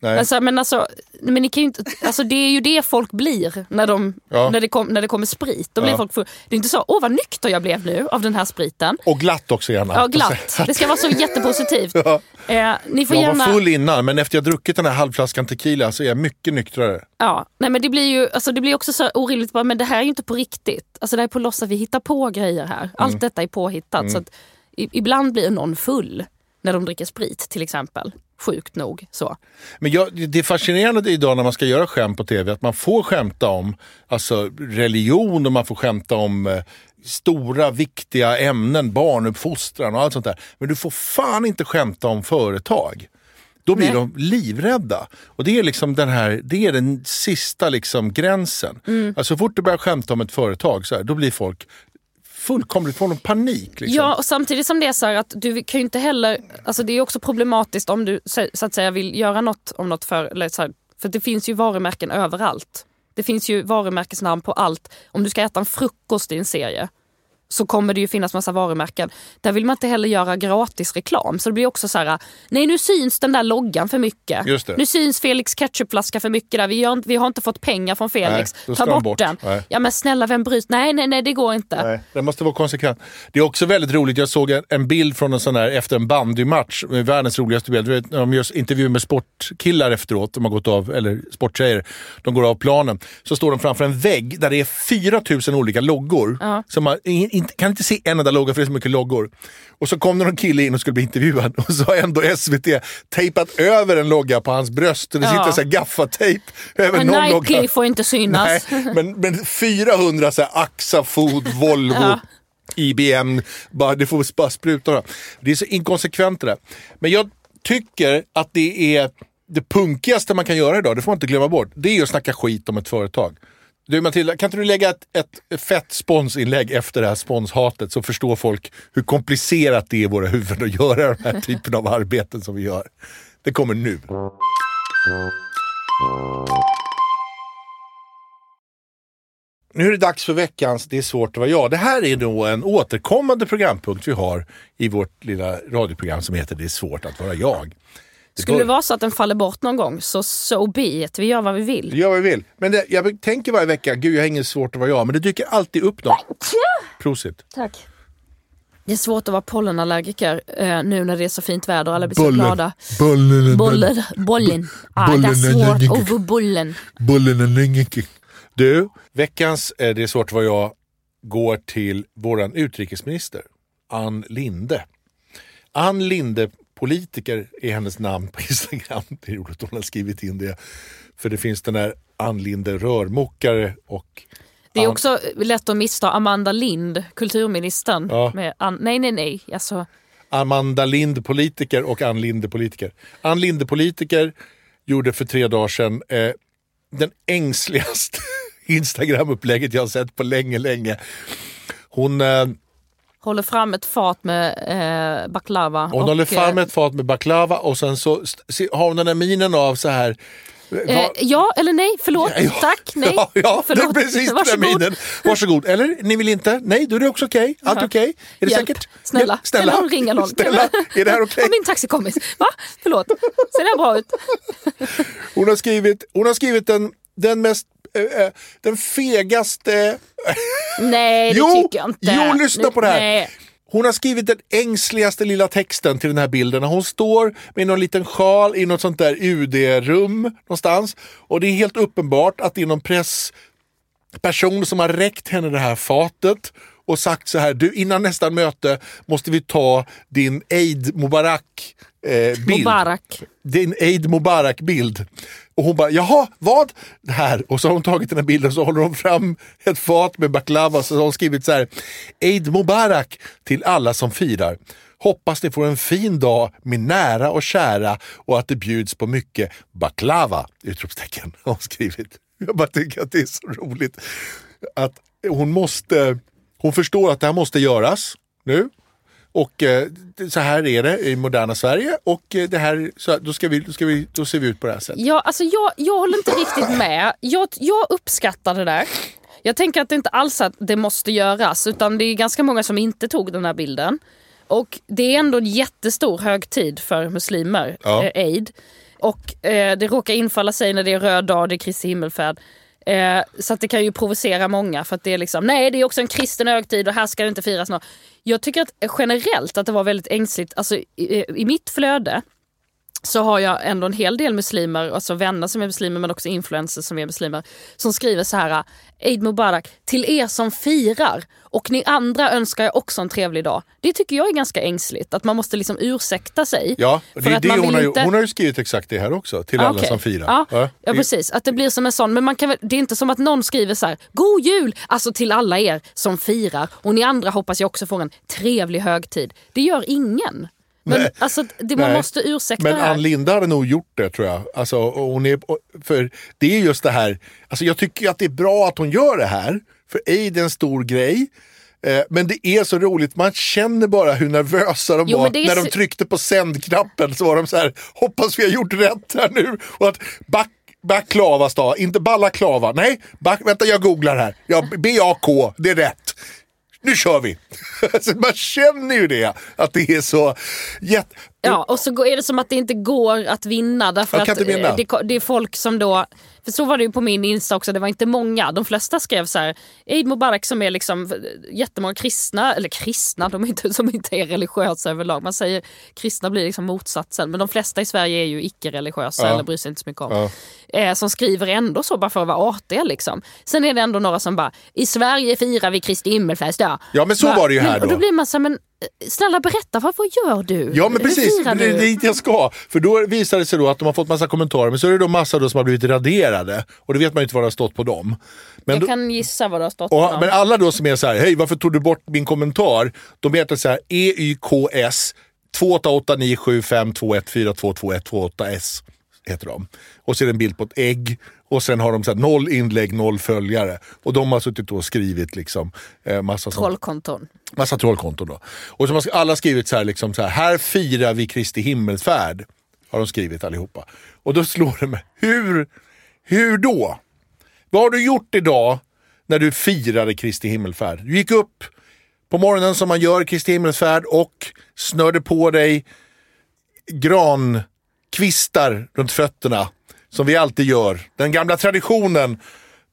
Nej. Alltså, men alltså, men ni kan inte, alltså, det är ju det folk blir när, de, Ja. när, det, kom, när det kommer sprit. Då blir Ja. folk full. Det är inte så, åh vad nykter jag blev nu av den här spriten. Och glatt också gärna. Ja, glatt. Det ska vara så jättepositivt. Ja. Eh, ni får Jag gärna... var full innan men efter jag druckit den här halvflaskan tequila så är jag mycket nyktrare. Ja, nej men det blir ju alltså det blir också så orimligt, bara, men det här är ju inte på riktigt. Alltså det här är på låtsas, vi hittar på grejer här. Allt Mm. detta är påhittat. Så att, ibland blir någon full. När de dricker sprit till exempel. Sjukt nog. Så. Men jag, det är fascinerande idag när man ska göra skämt på tv att man får skämta om alltså, religion och man får skämta om eh, stora viktiga ämnen, barnuppfostran och allt sånt där. Men du får fan inte skämta om företag. Då blir Nej. de livrädda. Och det är, liksom den, här, det är den sista liksom gränsen. Mm. Alltså, så fort du börjar skämta om ett företag, så här, då blir folk fullkomligt, får någon panik. Liksom. Ja, och samtidigt som det är så här att du kan ju inte heller... Alltså det är också problematiskt om du så så att säga vill göra något om något för... Eller så här, för det finns ju varumärken överallt. Det finns ju varumärkesnamn på allt. Om du ska äta en frukost i en serie så kommer det ju finnas massa varumärken. Där vill man inte heller göra gratis reklam. Så det blir också så här, nej nu syns den där loggan för mycket. Nu syns Felix ketchupflaska för mycket där. Vi, gör, vi har inte fått pengar från Felix. Nej, Ta bort, bort. den. Nej. Ja men snälla vem bryr sig? Nej, nej, nej det går inte. Nej, det måste vara konsekvent. Det är också väldigt roligt, jag såg en, bild från en sån här efter en bandymatch, med världens roligaste bild. De gör intervjuer med sportkillar efteråt, de har gått av, eller sporttjejer, de går av planen. Så står de framför en vägg där det är 4000 olika loggor. Så man in, inte- kan inte se en enda logga för det är så mycket loggor. Och så kom det någon kille in och skulle bli intervjuad och så har ändå SVT tejpat över en logga på hans bröst. Och det Ja. sitter så här gaffatejp över Men någon Nike logga. får inte synas. Nej, men, men 400 så här, Axa Food, Volvo, Ja. IBM, bara, det får bara spruta. Det är så inkonsekvent det där. Men jag tycker att det är det punkigaste man kan göra idag, det får man inte glömma bort, det är att snacka skit om ett företag. Du Matilda, kan inte du lägga ett, ett fett sponsinlägg efter det här sponshatet så förstår folk hur komplicerat det är i våra huvuden att göra den här typen av arbeten som vi gör. Det kommer nu. Nu är det dags för veckans Det är svårt att vara jag. Det här är då en återkommande programpunkt vi har i vårt lilla radioprogram som heter Det är svårt att vara jag. Skulle det vara så att den faller bort någon gång så so be it. Vi gör vad vi vill. Vi gör vad vi vill. Men det, jag tänker varje vecka, gud jag har inget svårt att vara jag, men det dyker alltid upp något. Prosit. Tack. Det är svårt att vara pollenallergiker eh, nu när det är så fint väder och alla blir så glada. Bollen. Bollen. Bollen. Ah, det är svårt att vara bollen. Bollen. Du, veckans eh, Det är svårt att vara jag går till våran utrikesminister Ann Linde. Ann Linde, politiker är hennes namn på Instagram. Det är roligt att hon har skrivit in det. För det finns den här Ann Linde rörmokare och Det är också lätt att missta Amanda Lind, kulturministern. Ja. Med Ann- nej, nej, nej. Alltså, Amanda Lind politiker och Ann Linde politiker. Ann Linde politiker gjorde för tre dagar sedan eh, den ängsligaste Instagram-upplägget jag har sett på länge, länge. Hon, eh, håller fram ett fat med eh, baklava. hon och, håller fram eh, ett fat med baklava och sen så har hon den här minen av så här. Eh, Va- ja eller nej, förlåt, Ja, tack, nej. Ja, ja det är förlåt. precis den där Varsågod. minen. Varsågod. Eller, ni vill inte? Nej, då är det också okej. Allt Jaha. okej? Är det Hjälp. säkert? Snälla. Snälla. kan någon ringa någon? Snälla, är det här okej? Har min taxi kommit? Va? Förlåt, ser det här bra ut? Hon har skrivit, hon har skrivit den, den mest eh, eh, den fegaste... Nej, det jo, tycker jag inte. jo, lyssna på det här. Nej. Hon har skrivit den ängsligaste lilla texten till den här bilden. Hon står med någon liten sjal i något sånt där UD-rum någonstans. Och det är helt uppenbart att det är någon pressperson som har räckt henne det här fatet och sagt så här, du innan nästa möte måste vi ta din Eid Mubarak eh, bild. Mubarak. din Eid Mubarak-bild. Och hon bara, jaha, vad? Det här. Och så har hon tagit den här bilden så håller hon fram ett fat med baklava så har hon skrivit så här. Eid Mubarak till alla som firar. Hoppas ni får en fin dag med nära och kära och att det bjuds på mycket baklava! Utropstecken har hon skrivit. Jag bara tycker att det är så roligt att hon måste, hon förstår att det här måste göras nu. Och eh, så här är det i moderna Sverige och eh, det här, så, då, ska vi, då, ska vi, då ser vi ut på det här sättet. Ja, alltså jag, jag håller inte riktigt med. Jag, jag uppskattar det där. Jag tänker att det inte alls att det måste göras utan det är ganska många som inte tog den här bilden. Och det är ändå en jättestor högtid för muslimer, Ja. eh, Eid. Och eh, det råkar infalla sig när det är röd dag, det är Kristi himmelfärd. Eh, så att det kan ju provocera många för att det är liksom, nej det är också en kristen högtid och här ska det inte firas något. Jag tycker att generellt att det var väldigt ängsligt, alltså i, i mitt flöde så har jag ändå en hel del muslimer, alltså vänner som är muslimer men också influencers som är muslimer, som skriver så här Eid Mubarak, till er som firar och ni andra önskar jag också en trevlig dag. Det tycker jag är ganska ängsligt, att man måste liksom ursäkta sig. Ja, det för är att det man hon, har, ju- inte- hon har ju skrivit exakt det här också, till Ah, alla som firar. Ja, ja, det- precis. Att det blir som en sån, men man kan väl, det är inte som att någon skriver så här, God jul! Alltså till alla er som firar och ni andra hoppas jag också får en trevlig högtid. Det gör ingen. Men Nej. alltså, det, man Nej. måste ursäkta Men det här. Ann Linda hade nog gjort det tror jag. Alltså, hon är, för det är just det här, alltså jag tycker att det är bra att hon gör det här. För aid är en stor grej. Eh, Men det är så roligt, man känner bara hur nervösa de Jo, var. När de tryckte på sändknappen så var de så här, hoppas vi har gjort rätt här nu. Och att back, Baklavas dag, inte balaklava. Nej, back, vänta jag googlar här. Ja, B-A-K, det är rätt. Nu kör vi! Alltså, man känner ju det, att det är så jätte... Ja, och så är det som att det inte går att vinna därför att vinna. eh, Det, det är folk som då, för så var det ju på min Insta också, det var inte många. De flesta skrev så här, Eid Mubarak som är liksom eh, jättemånga kristna, eller kristna, de är inte, som inte är religiösa överlag. Man säger kristna blir liksom motsatsen, men de flesta i Sverige är ju icke-religiösa Ja. eller bryr sig inte så mycket om. Ja. Eh, som skriver ändå så bara för att vara artiga liksom. Sen är det ändå några som bara, i Sverige firar vi Kristi himmelfärdsdag. Ja, men så Bara, var det ju här men, Och då. då blir man så här, men snälla berätta, vad, vad gör du? Ja men precis, det är dit jag ska. För då visar det sig då att de har fått massa kommentarer, men så är det då massa då som har blivit raderade. Och då vet man ju inte vad det har stått på dem. Men, Jag då, kan gissa vad det har stått och, på dem. men alla då som är så här, hej varför tog du bort min kommentar? De heter så här EYKS 28897521422128S heter de. Och så är det en bild på ett ägg och sen har de så här, noll inlägg, noll följare. Och de har suttit och skrivit liksom eh, massa sånt. Trollkonton. Massa trollkonton då. Och så har alla skrivit så här, liksom så här, här firar vi Kristi himmelsfärd. Har de skrivit allihopa. Och då slår det mig, hur, hur då? Vad har du gjort idag när du firade Kristi himmelfärd? Du gick upp på morgonen som man gör Kristi himmelsfärd och snörde på dig grankvistar runt fötterna. Som vi alltid gör. Den gamla traditionen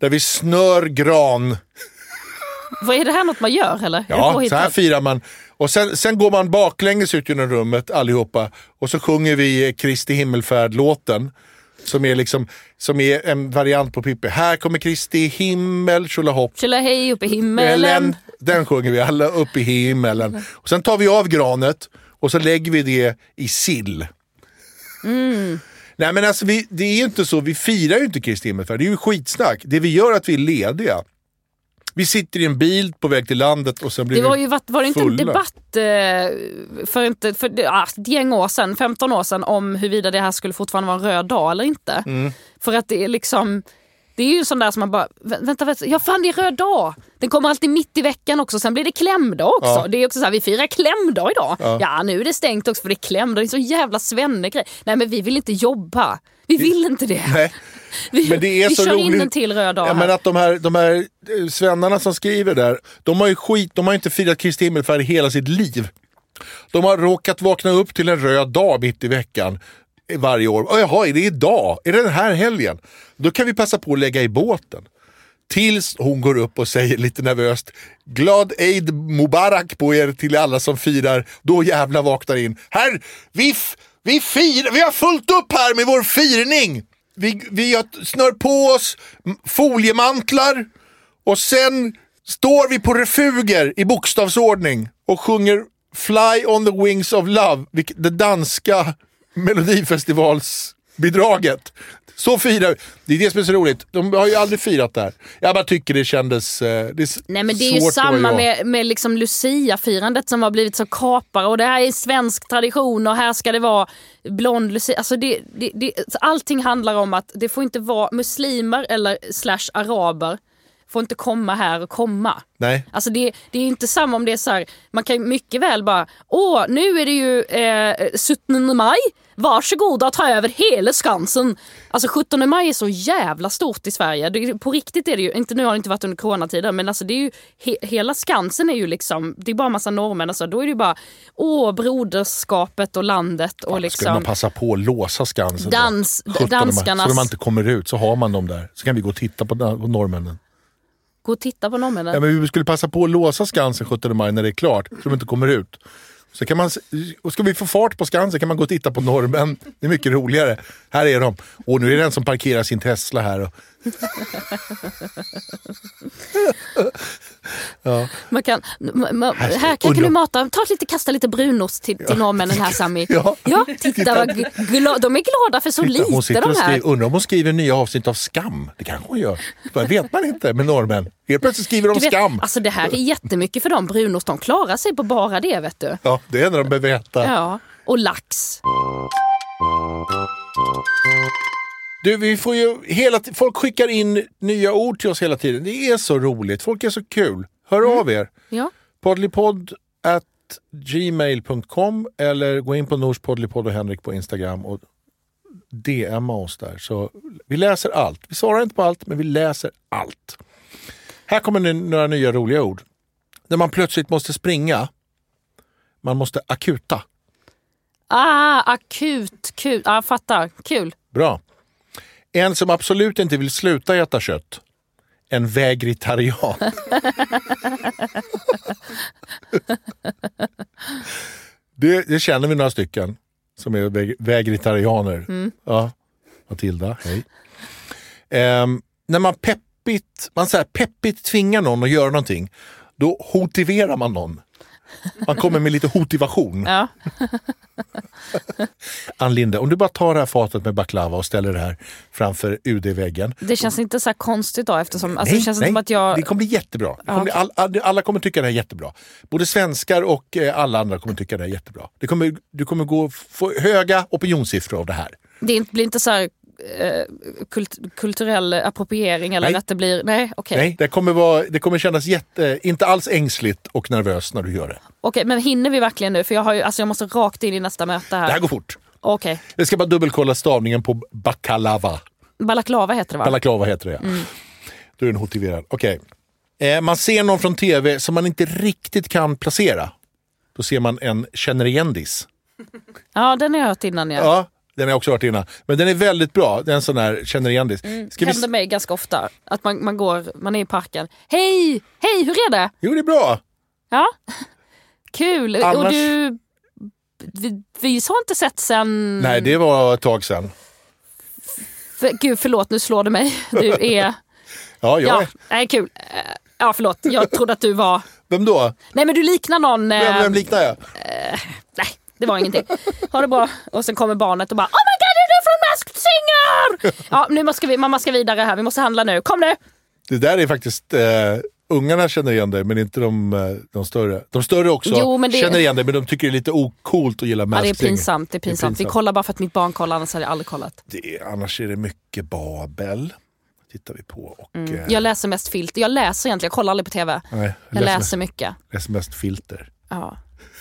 där vi snör gran Vad är det här något man gör eller? Ja, så här firar man. Och sen, sen går man baklänges ut genom rummet allihopa och så sjunger vi Kristi himmelfärd-låten. Som är, liksom, som är en variant på Pippi. Här kommer Kristi himmel, tjolahopp. Tjolahej upp i himmelen. Den sjunger vi alla upp i himmelen. Och sen tar vi av granet och så lägger vi det i sill. Mm. Nej men alltså vi, det är ju inte så, vi firar ju inte Kristi himmelfärd, det är ju skitsnack. Det vi gör är att vi är lediga. Vi sitter i en bil på väg till landet och sen blir Det var ju var det inte en fulla. debatt eh, för, inte, för ja, ett gäng år sedan, 15 år sedan om huruvida det här skulle fortfarande vara en röd dag eller inte. Mm. För att det är liksom det är ju sån där som man bara, vä- vänta, vänta, ja fan det är röd dag. Den kommer alltid mitt i veckan också, sen blir det klämdag också. Ja. Det är också så här, vi firar klämdag idag. Ja. Ja. nu är det stängt också för det är klämdag, det är så jävla svennegrej. Nej men vi vill inte jobba. Vi vill inte det. Nej. Vi, Men det är vi så kör roligt. in en till röd dag Ja, men att de här, de här eh, svennarna som skriver där, de har ju skit, de har inte firat Kristi himmelfärd hela sitt liv. De har råkat vakna upp till en röd dag mitt i veckan varje år. Och jaha, är det idag? Är det den här helgen? Då kan vi passa på att lägga i båten. Tills hon går upp och säger lite nervöst Glad Eid Mubarak på er till alla som firar. Då jävla vaknar in. Herr, vi, vi, firar, vi har fullt upp här med vår firning. Vi, vi har snör på oss foliemantlar och sen står vi på refuger i bokstavsordning och sjunger Fly on the wings of love, det danska melodifestivalsbidraget. Så firar vi. Det är det som är så roligt. De har ju aldrig firat det här. Jag bara tycker det kändes... eh, Det är Nej men det är ju samma med, med liksom Lucia-firandet som har blivit så kapare och det här är svensk tradition och här ska det vara blond Lucia. Alltså det, det, det, allting handlar om att det får inte vara muslimer eller slash araber får inte komma här och komma. Nej. Alltså det, det är inte samma om det är så här, man kan mycket väl bara, åh nu är det ju eh, 17 maj, varsågoda ta över hela Skansen. Alltså 17 maj är så jävla stort i Sverige. Det, på riktigt är det ju, inte nu har det inte varit under coronatider, men alltså det är ju, he, hela Skansen är ju liksom, det är bara massa norrmän och så, då är det ju bara, åh broderskapet och landet och Skulle man liksom. passa på att låsa Skansen? Dans- 17 maj, danskarnas- Så de inte kommer ut, så har man dem där. Så kan vi gå och titta på, på norrmännen. Gå och titta på norrmännen. Ja, men vi skulle passa på att låsa Skansen 17 maj när det är klart, så de inte kommer ut. Så kan man, och ska vi få fart på Skansen kan man gå och titta på norrmän. Det är mycket roligare. Här är de. Och nu är det en som parkerar sin Tesla här. Och, Man kan, ma, ma, Här kan, kan du mata, ta lite, kasta lite brunost till, till norrmännen här Sami. Ja. ja titta vad gl- gla, de är glada för så Titta, lite de här. skriver, undrar om hon skriver nya avsnitt av Skam. Det kanske hon gör. Det vet man inte med norrmän. Helt plötsligt skriver de vet, Skam. alltså det här är jättemycket för dem, brunost, de klarar sig på bara det vet du. Ja, det är när de behöver äta. Ja. Och lax. Du, vi får ju hela folk skickar in nya ord till oss hela tiden. Det är så roligt. Folk är så kul. Hör av er. Ja. Poddlypodd at gmail.com eller gå in på Nors poddlypodd och Henrik på Instagram och DMa oss där. Så vi läser allt. Vi svarar inte på allt, men vi läser allt. Här kommer nu några nya roliga ord. När man plötsligt måste springa. Man måste akuta. Ah, akut, kul. Ja, jag fattar. Kul. Bra. En som absolut inte vill sluta äta kött. En vägritarian. det, det känner vi några stycken som är väg, vägritarianer. Ja. Matilda, hej. Ehm, när man peppigt, man så här, peppigt tvingar någon att göra någonting, då hotiverar man någon. Man kommer med lite hotivation. Ja. Ann Linde, om du bara tar det här fatet med baklava och ställer det här framför UD-väggen. Det känns inte så konstigt då eftersom alltså, det känns inte som att jag... det kommer bli jättebra. Kommer bli, all, all, alla kommer tycka det här är jättebra. Både svenskar och eh, alla andra kommer tycka det här är jättebra. Det kommer, du kommer gå, få höga opinionssiffror av det här. Det blir inte så kult, kulturell appropriering eller Nej. att det blir... Nej, okej. Nej, det kommer, vara, det kommer kännas jätte, inte alls ängsligt och nervöst när du gör det. Okej, men hinner vi verkligen nu? För jag, har ju, alltså jag måste rakt in i nästa möte Det här här. går fort. Okej. Jag ska bara dubbelkolla stavningen på bakalava. Balaklava heter det va? Balaklava heter det. Mm. Då är den hotiverad. Okej. Eh, man ser någon från tv som man inte riktigt kan placera. Då ser man en känner igen-diss. Ja, den har jag hört innan ja. Ja, den har jag också varit innan. Men den är väldigt bra. Det är en sån här känner igen-diss. Ska Det vi... händer mig ganska ofta. Att man, man går, man är i parken. Hej! Hej, hur är det? Jo, det är bra. Ja. Kul! Och Annars- du... Vi, vi har inte sett sen... Nej, det var ett tag sedan. För, gud, förlåt, nu slår du mig. Du är... Ja, jag Ja, är... nej, kul. Eh, Ja, förlåt. Jag trodde att du var... Vem då? Nej, men du liknar någon... eh, Vem, vem liknar jag? Nej, det var ingenting. Ha det bra. Och sen kommer barnet och bara Oh my god, är du från Masked Singer? Ja, nu måste vi, mamma ska vidare här. Vi måste handla nu. Kom nu! Det där är faktiskt... Eh, ungarna känner igen dig, men inte de, eh, de större. De större också Jo, det- känner igen dig, men de tycker det är lite ocoolt att gilla Ja, Masked det är pinsamt. Det är pinsamt. Vi kollar bara för att mitt barn kollar, annars hade jag aldrig kollat. Det är, annars är det mycket Babel. Tittar vi på. Och, eh, Jag läser mest filter. Jag läser egentligen, jag kollar aldrig på TV. nej, Jag läser mycket. läser mest filter. Ja,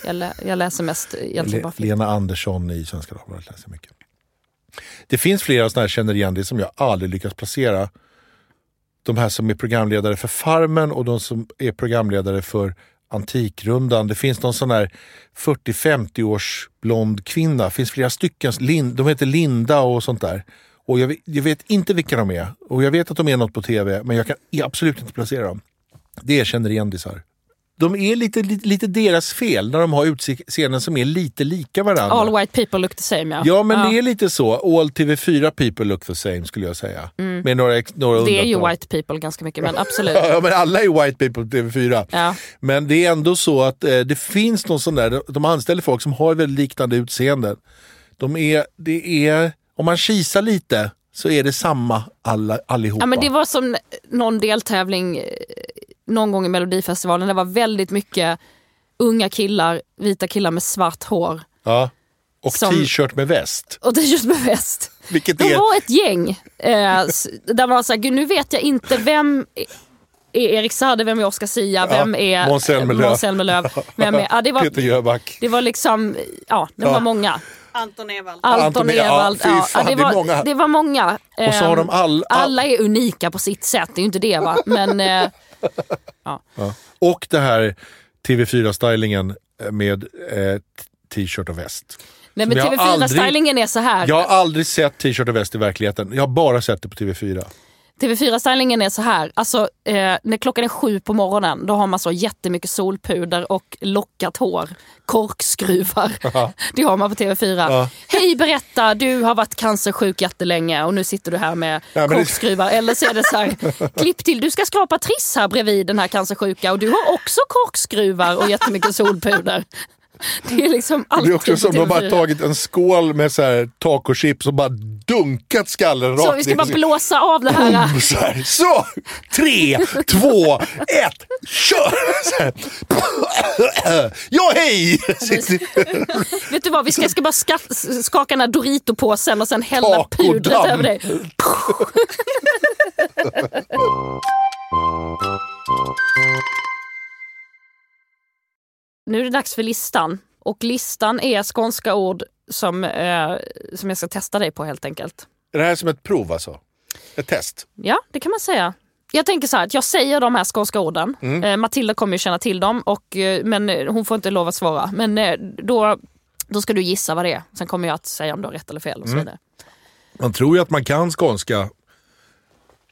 jag, lä, jag läser mest egentligen bara film. Lena Andersson i Svenska Dagbladet läser mycket. Det finns flera sådana här känner igen det som jag aldrig lyckats placera. De här som är programledare för Farmen och de som är programledare för Antikrundan. Det finns någon sån här 40-50 års blond kvinna. Det finns flera stycken. Lin- De heter Linda och sånt där. Och jag vet, jag vet inte vilka de är. Och jag vet att de är något på tv, men jag kan absolut inte placera dem. Det är känner igen de är lite, lite, lite deras fel när de har utseenden som är lite lika varandra. All white people look the same ja. Ja, men det är lite så. All TV4 people look the same skulle jag säga. Med några, några Mm. Det är ju white people ganska mycket, men absolut. Ja, men alla är white people på TV4. Ja. Men det är ändå så att eh, det finns någon sån där, de anställer folk som har väldigt liknande utseenden. De är, det är, om man kisar lite så är det samma alla, allihopa. Ja, men det var som någon deltävling eh, någon gång i Melodifestivalen. Det var väldigt mycket unga killar, vita killar med svart hår ja. Och som- t-shirt med väst. och t-shirt med väst. Vilket De är, var ett gäng. Eh, där man sa, gud nu vet jag inte vem är Erik Saade, vem är Oscar Sia, vem är Måns Zelmerlöw. Måns Zelmerlöw, vem är... Ja, det, Peter var, Jöback. det var liksom, ja det Ja. var många. Anton Ewald. Anton ja, fan, det, var, många. det var många. Och så har Ehm, de all, all, Alla är unika på sitt sätt, det är ju inte det va. Men eh, Och det här TV4-stylingen med eh, t-shirt och väst. Nej men jag har aldrig- TV4-stylingen är så här. Jag har aldrig sett t-shirt och väst i verkligheten. Jag har bara sett det på TV4. TV4-stylingen är så här, alltså eh, när klockan är sju på morgonen då har man så jättemycket solpuder och lockat hår, korkskruvar. Det har man på TV4. Ja. Hej berätta, du har varit cancersjuk jättelänge och nu sitter du här med Ja, men det- korkskruvar. Eller så är det så här, klipp till, du ska skrapa triss här bredvid den här cancersjuka och du har också korkskruvar och jättemycket solpuder. Det är liksom Det är alltid också som på de bara TV4. tagit en skål med så här tacochips och bara dunkat skallen Så rakt vi ska ner. bara blåsa av det här. Boom, så, här. så! Tre, två, ett, kör! Så. Ja, hej! Vet du vad, vi ska, ska bara ska, skaka den här Dorito-påsen och sen hälla pudret över dig. Nu är det dags för listan. Och listan är skånska ord som, eh, som jag ska testa dig på helt enkelt. Är det här som ett prov alltså? Ett test? Ja, det kan man säga. Jag tänker så här att jag säger de här skånska orden. Eh, Matilda kommer ju känna till dem, och, eh, men eh, hon får inte lov att svara. Men eh, då, då ska du gissa vad det är. Sen kommer jag att säga om du har rätt eller fel. Och så vidare. Man tror ju att man kan skånska.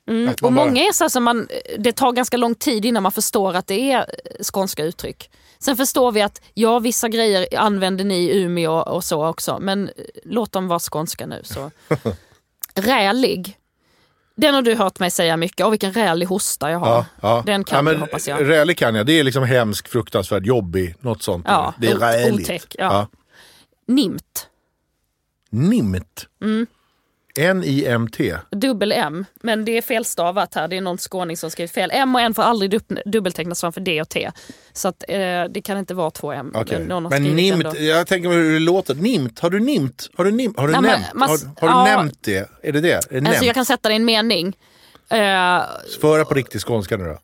Mm. Och bara- många är så här som man, det tar ganska lång tid innan man förstår att det är skånska uttryck. Sen förstår vi att ja, vissa grejer använder ni i Umeå och så också, men eh, låt dem vara skånska nu. Så. Rälig. Den har du hört mig säga mycket. Och vilken rälig hosta jag har. Ja, ja. Den kan ja, men, du hoppas jag. Rälig kan jag. Det är liksom hemskt, fruktansvärt, jobbig, något sånt. Ja, det är räligt. otäck, ja. Nimt. Nimt. Mm. N-I-M-T. Dubbel M. Men det är felstavat här. Det är någon skåning som skrivit fel. M och N får aldrig dub- dubbeltecknas framför D och T. Så att, eh, det kan inte vara två M. Har Men nimt, ändå. jag tänker mig hur det låter. Nimt, har du nimt? Har du, nimt? Har du Ja, men nämnt? man- har, har du ja. nämnt det? Är det det? Är det Alltså nämnt? jag kan sätta det i en mening. Eh, Föra på riktig skånska nu då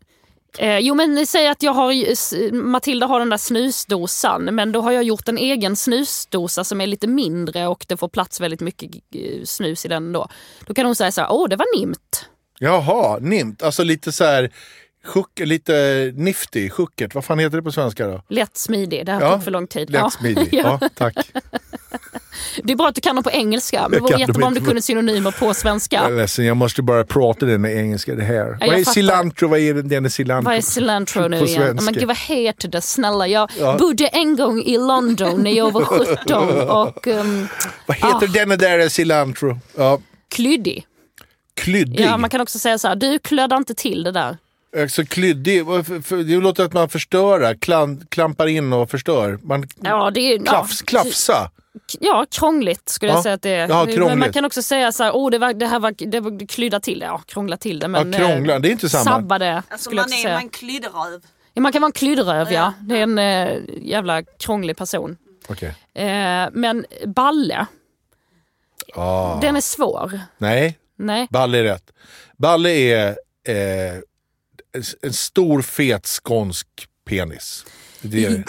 eh, jo men säg att jag har, Matilda har den där snusdosan men då har jag gjort en egen snusdosa som är lite mindre och det får plats väldigt mycket snus i den då. Då kan hon säga så här, åh det var nimt. Jaha, nimt. Alltså lite så här, sjuck, lite nifty, sjuckert. Vad fan heter det på svenska då? Lätt smidig, det här Ja, tog för lång tid. Lätt smidig. Ja. Ja, tack. Det är bra att du kan dem på engelska, men det vore jättebra om du kunde synonymer på Jag är svenska. ledsen, jag måste bara prata det med engelska. Det här. Vad jag är fattar. cilantro? Vad är? Den är cilantro? Vad är cilantro nu På igen? svenska. Men gud vad heter det? Snälla, jag Ja. bodde en gång i London när jag var 17 och um, Vad heter Ah. denna där cilantro? Ja, klyddig. klyddig. Ja, man kan också säga så här, du klödde inte till det där. Alltså klyddig, det låter att man förstör, klan, klampar in och förstör. Man Ja, det är, klafs, ja, klafsa. ja, krångligt skulle Ja. jag säga att det är. Ja, Men man kan också säga så här, oh, det, var, det här var, det var klydda till det. Ja, krångla till det. Men, ja, krångla, det är inte eh, samma. Sabba det, Alltså skulle jag man är säga. man klydderöv. Ja, man kan vara en klydröv, ja. Ja. Det är en eh, jävla krånglig person. Okej. Eh, men balle, Ah. den är svår. Nej, Nej. Balle är rätt. Balle är eh, en stor fet skånsk penis. Det är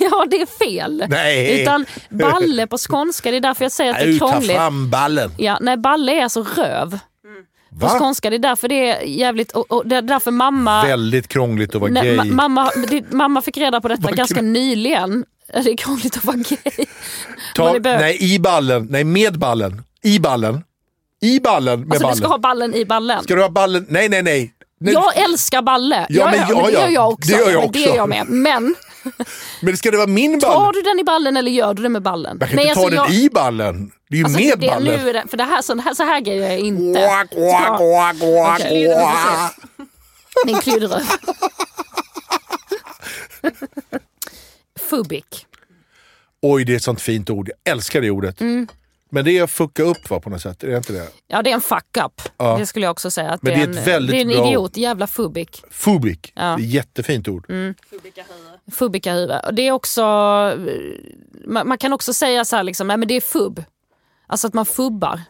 ja, det är fel. Nej. Utan balle på skånska, det är därför jag säger att det är Nej, ta krångligt. fram ballen. Ja, nej, balle är alltså röv. På Va? skånska, det är därför det är jävligt... Och, och det är därför mamma... Väldigt krångligt att vara Nej, gay. ma- mamma, det, mamma fick reda på detta ganska nyligen. Det är krångligt att vara gay. Ta, nej, i ballen. Nej, med ballen. I ballen. I ballen med Alltså ballen. du ska ha ballen i ballen. Ska du ha ballen? Nej, nej, nej. Nej. Jag älskar balle. Ja, men ja, det ja. gör jag också. Det gör jag Men Det också. gör jag med. Men Men ska det vara min tar ball? du den i ballen eller gör du det med ballen? Jag kan inte ta alltså, den jag- i ballen. Det är ju Alltså, med det, ballen. nu är det, för det här, så, här, så här grejer jag inte. Quack, quack, quack, quack, Okej, quack. Min klydröv. Fubik. Oj, det är ett sånt fint ord. Jag älskar det ordet. Mm. Men det är att fucka upp va, på något sätt. Är det inte det? Ja, det är en fuck up. Ja. Det skulle jag också säga. Att Men det, är det är en, ett väldigt det är en bra idiot. Jävla fubik. Fubik. Ja. Mm. Det är ett jättefint ord. Fubika huvud. Och det är också... Man, man kan också säga så här, liksom, men det är fubb. Alltså att man fubbar.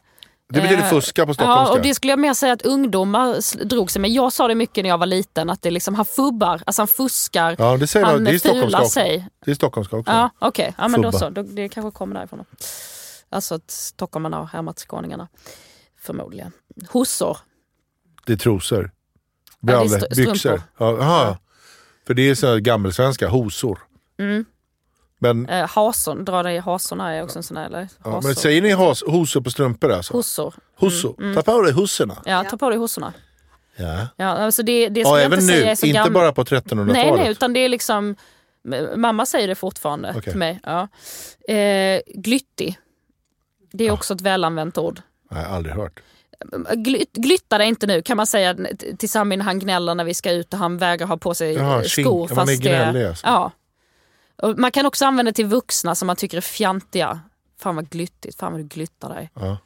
Det betyder Eh, fuska på Ja, stockholmska. och det skulle jag mer säga att ungdomar drog sig med. Jag sa det mycket när jag var liten, att det liksom, han fubbar, alltså han fuskar, Ja, det säger han. Det är också. sig. Det är stockholmska också. Ja, okej. Ja, men då så. Då, det kanske kommer därifrån. Då. Alltså att stockholmarna har härmat skåningarna. Förmodligen. Hossor. Det är trosor. Ja, Brallor, st- byxor. Ja, aha. För det är så gammelsvenska, hosor. Mm. Men, Eh, hason, dra dig i hasorna är också en sån här, eller? ja, men säger ni has, hosor på strumpor alltså? Hossor. Hosso. Ta på dig hossorna. Ja, ta på dig hossorna. Ja. Ja, alltså det, det Ja, även nu, inte gammalt. bara på 1300-talet. Nej, nej, utan det är liksom... Mamma säger det fortfarande Okej. till mig. Ja. Eh, glyttig. Det är också ett välanvänt ord. Nej, aldrig hört. Glyt, glytta dig inte nu kan man säga till Sami när han gnäller när vi ska ut och han vägrar ha på sig Jaha, skor. Ja, man är fast det- gnällig, alltså. ja. och Man kan också använda det till vuxna som man tycker är fjantiga. Fan vad glyttigt, fan vad du glyttar dig. Ja.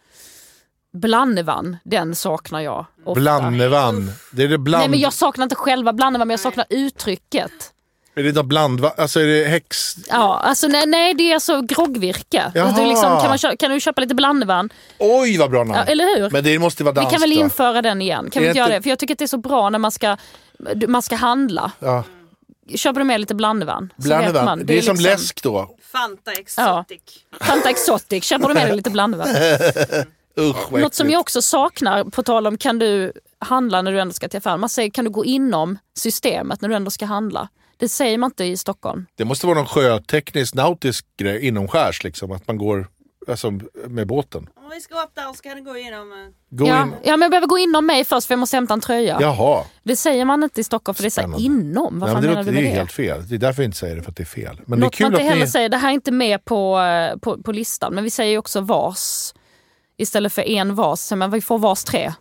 Blannevann, den saknar jag ofta. Blannevann. Det är det bland... Nej men jag saknar inte själva blannevann men jag saknar uttrycket. Är det blandva... Alltså är det häx... Ja, alltså nej, nej det är alltså groggvirke. Jaha. Alltså, det liksom, kan, man, kan du köpa lite blannevann? Oj vad bra namn. Ja, eller hur? Men det måste vara Vi danskt kan väl införa den igen? Kan Är vi inte göra det? För jag tycker att det är så bra när man ska, man ska handla. Ja. Köper du med lite vet Blannevann. man. Det är som liksom- läsk då. Fanta Exotic. Fanta Exotic, köper du med dig lite blandevann? Usch Något som jag också saknar, på tal om kan du handla när du ändå ska till affären. Man säger kan du gå inom systemet när du ändå ska handla. Det säger man inte i Stockholm. Det måste vara någon sjöteknisk, nautisk grej inomskärs liksom. Att man går alltså, med båten. Om vi ska upp där så kan det gå igenom... eh, Gå Ja, in. ja, men jag behöver gå inom mig först för jag måste hämta en tröja. Jaha. Det säger man inte i Stockholm för det är så här, Spännande. inom. Vad Nej, fan det, menar du det är med det? helt fel. Det är därför jag inte säger det, för att det är fel. Men Något det är man kul inte att heller ni... säger, det här är inte med på, eh, på, på listan, men vi säger ju också vas. Istället för en vas, men vi får vas tre.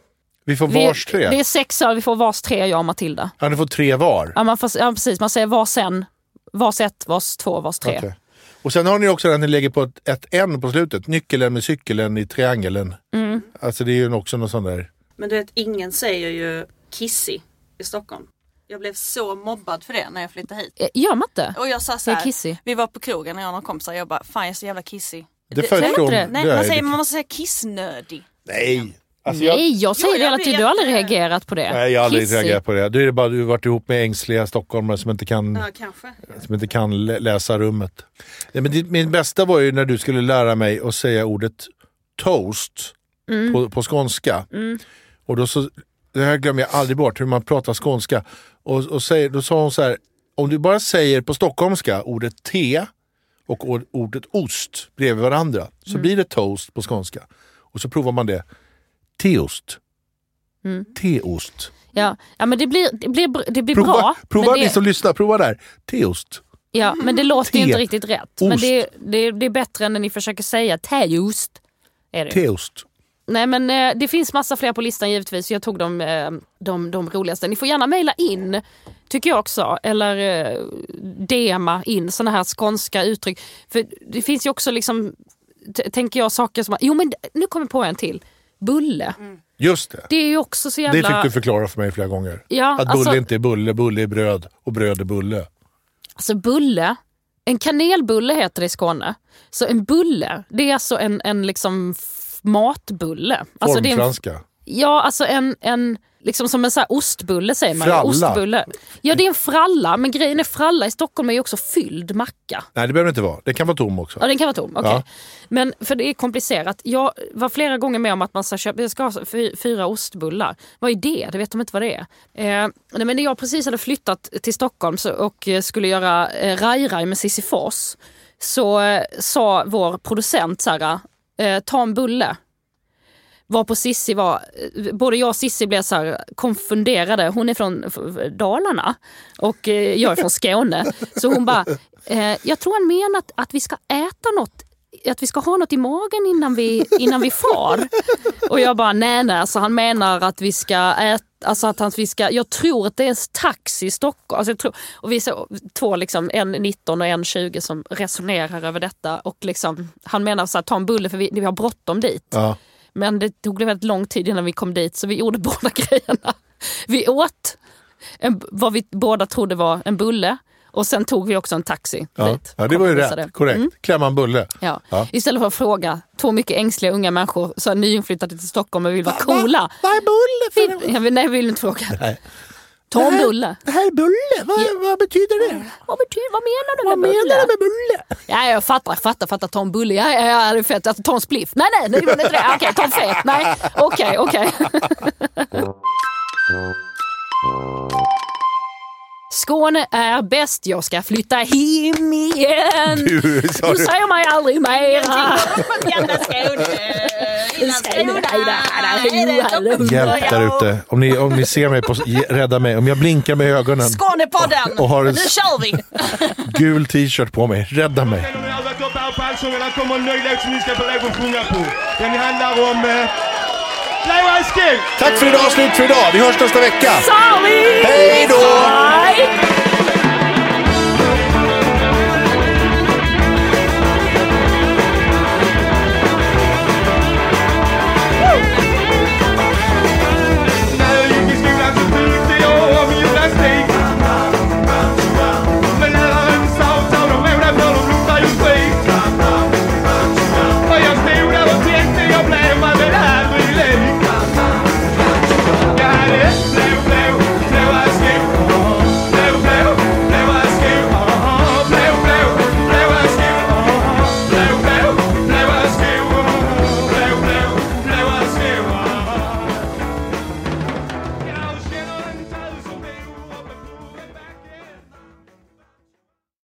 Vi får Vi, vars tre. Det är sex öl, vi får vas tre jag och Matilda. Ja, ni får tre var. Ja, man får, ja precis, man säger vas en, vas ett, vas två, vas tre. Okej. Och sen har ni också den att ni lägger på ett, ett N på slutet. Nyckeln med cykeln i triangeln. Mm. Alltså det är ju också någon sån där... Men du vet, ingen säger ju kissy i Stockholm. Jag blev så mobbad för det när jag flyttade hit. Eh, Gör man inte? Och jag sa så här, kissig. vi var på krogen jag och några kompisar jag bara, fan jag är så jävla kissig. Det det? Nej, det är man, säger, det- man måste säga kissnödig. Nej! Alltså jag, Nej, jag säger Jo, det jag hela tiden. Du har aldrig reagerat på det. nej, jag har aldrig Kissig. reagerat på det. Då är det bara du har varit ihop med ängsliga stockholmare som inte kan, Ja, som inte kan lä- läsa rummet. Nej, men det, min bästa var ju när du skulle lära mig att säga ordet toast Mm. på, på skånska. Och då så, det här glömmer jag aldrig bort, hur man pratar skånska. Och, och säger, då sa hon så här, om du bara säger på stockholmska ordet te och ord- ordet ost bredvid varandra så Mm. blir det toast på skånska. Och så provar man det. Teost. Mm. Teost. Ja, ja men det blir, det blir, det blir Prova, bra. prova men ni det, som lyssnar, prova där. Teost. ja, men det låter ju Te. inte riktigt rätt. Men Ost. det, det, det är bättre än när ni försöker säga teost. Är det. ju. Teost. Nej men eh, det finns massa fler på listan givetvis. Jag tog de, eh, de, de roligaste. Ni får gärna mejla in, tycker jag också. Eller eh, DMa in såna här skånska uttryck. För det finns ju också liksom, tänker jag, saker som... Jo men nu kommer jag på en till. Bulle. Just det. Det är ju också så Det jävla... fick du förklara för mig flera gånger. Ja, Att bulle alltså- inte är bulle, bulle är bröd och bröd är bulle. Alltså bulle, en kanelbulle heter det i Skåne. Så en bulle, det är alltså en, en liksom matbulle. Alltså det är en, Formfranska. ja, alltså en, en liksom som en så ostbulle säger man. Fralla. Ostbulle. Ja det är en fralla, men grejen är fralla i Stockholm är ju också fylld macka. Nej det behöver det inte vara. Det kan vara tom också. Ja den kan vara tom, okej. Ja. Men för det är komplicerat. Jag var flera gånger med om att man ska köpa, jag ska ha fy- fyra ostbullar. Vad är det? Det vet de inte vad det är. Eh, nej, men när jag precis hade flyttat till Stockholm och eh, skulle göra eh, raj-raj med Cissi Fors så eh, sa vår producent så här, eh, ta en bulle. Var på Sissi var, både jag och Sissi blev så här konfunderade. Hon är från Dalarna och eh, jag är från Skåne. Så hon bara, eh, jag tror han menar att, att vi ska äta något att vi ska ha något i magen innan vi, innan vi far. Och jag bara, nej nej, alltså han menar att vi ska äta Alltså att han, vi ska, jag tror att det är en taxi i Stockholm. Alltså jag tror, och vi är två, liksom, en 19 och en 20 som resonerar över detta. Och liksom, han menar så här, ta en bulle för vi, vi har bråttom dit. Ja. Men det tog väldigt lång tid innan vi kom dit så vi gjorde båda grejerna. Vi åt en, vad vi båda trodde var en bulle och sen tog vi också en taxi Ja. dit. ja, det var ju rätt. Korrekt. Mm. Klämma en bulle. Ja. Ja. Istället för att fråga två mycket ängsliga unga människor är nyinflyttade till Stockholm och vill vara coola. Vad är bulle Vi, jag vill, nej, vi vill inte fråga. Nej. Ta en bulle. Det här är bulle, vad, vad betyder det? Vad, betyder, vad menar du Vad med bulle? menar du med bulle? Ja, jag fattar, fattar, fattar. Ta en bulle. Ja, ja, ja, det är fett. Alltså, ta en spliff. Nej, nej, nej, det är inte det. Okej, ta en fet. Nej, okej, okej. Skåne är bäst, jag ska flytta hem igen. Du, Du säger mig aldrig mera. Hjälp där ute. Om ni, om ni ser mig, på, rädda mig. Om jag blinkar med ögonen Skånepodden! och har en Nu kör vi! gul t-shirt på mig, rädda mig. Har. Den handlar om... Live Ice King! Tack för idag, slut för idag. Vi hörs nästa vecka. Sorry! Hej då!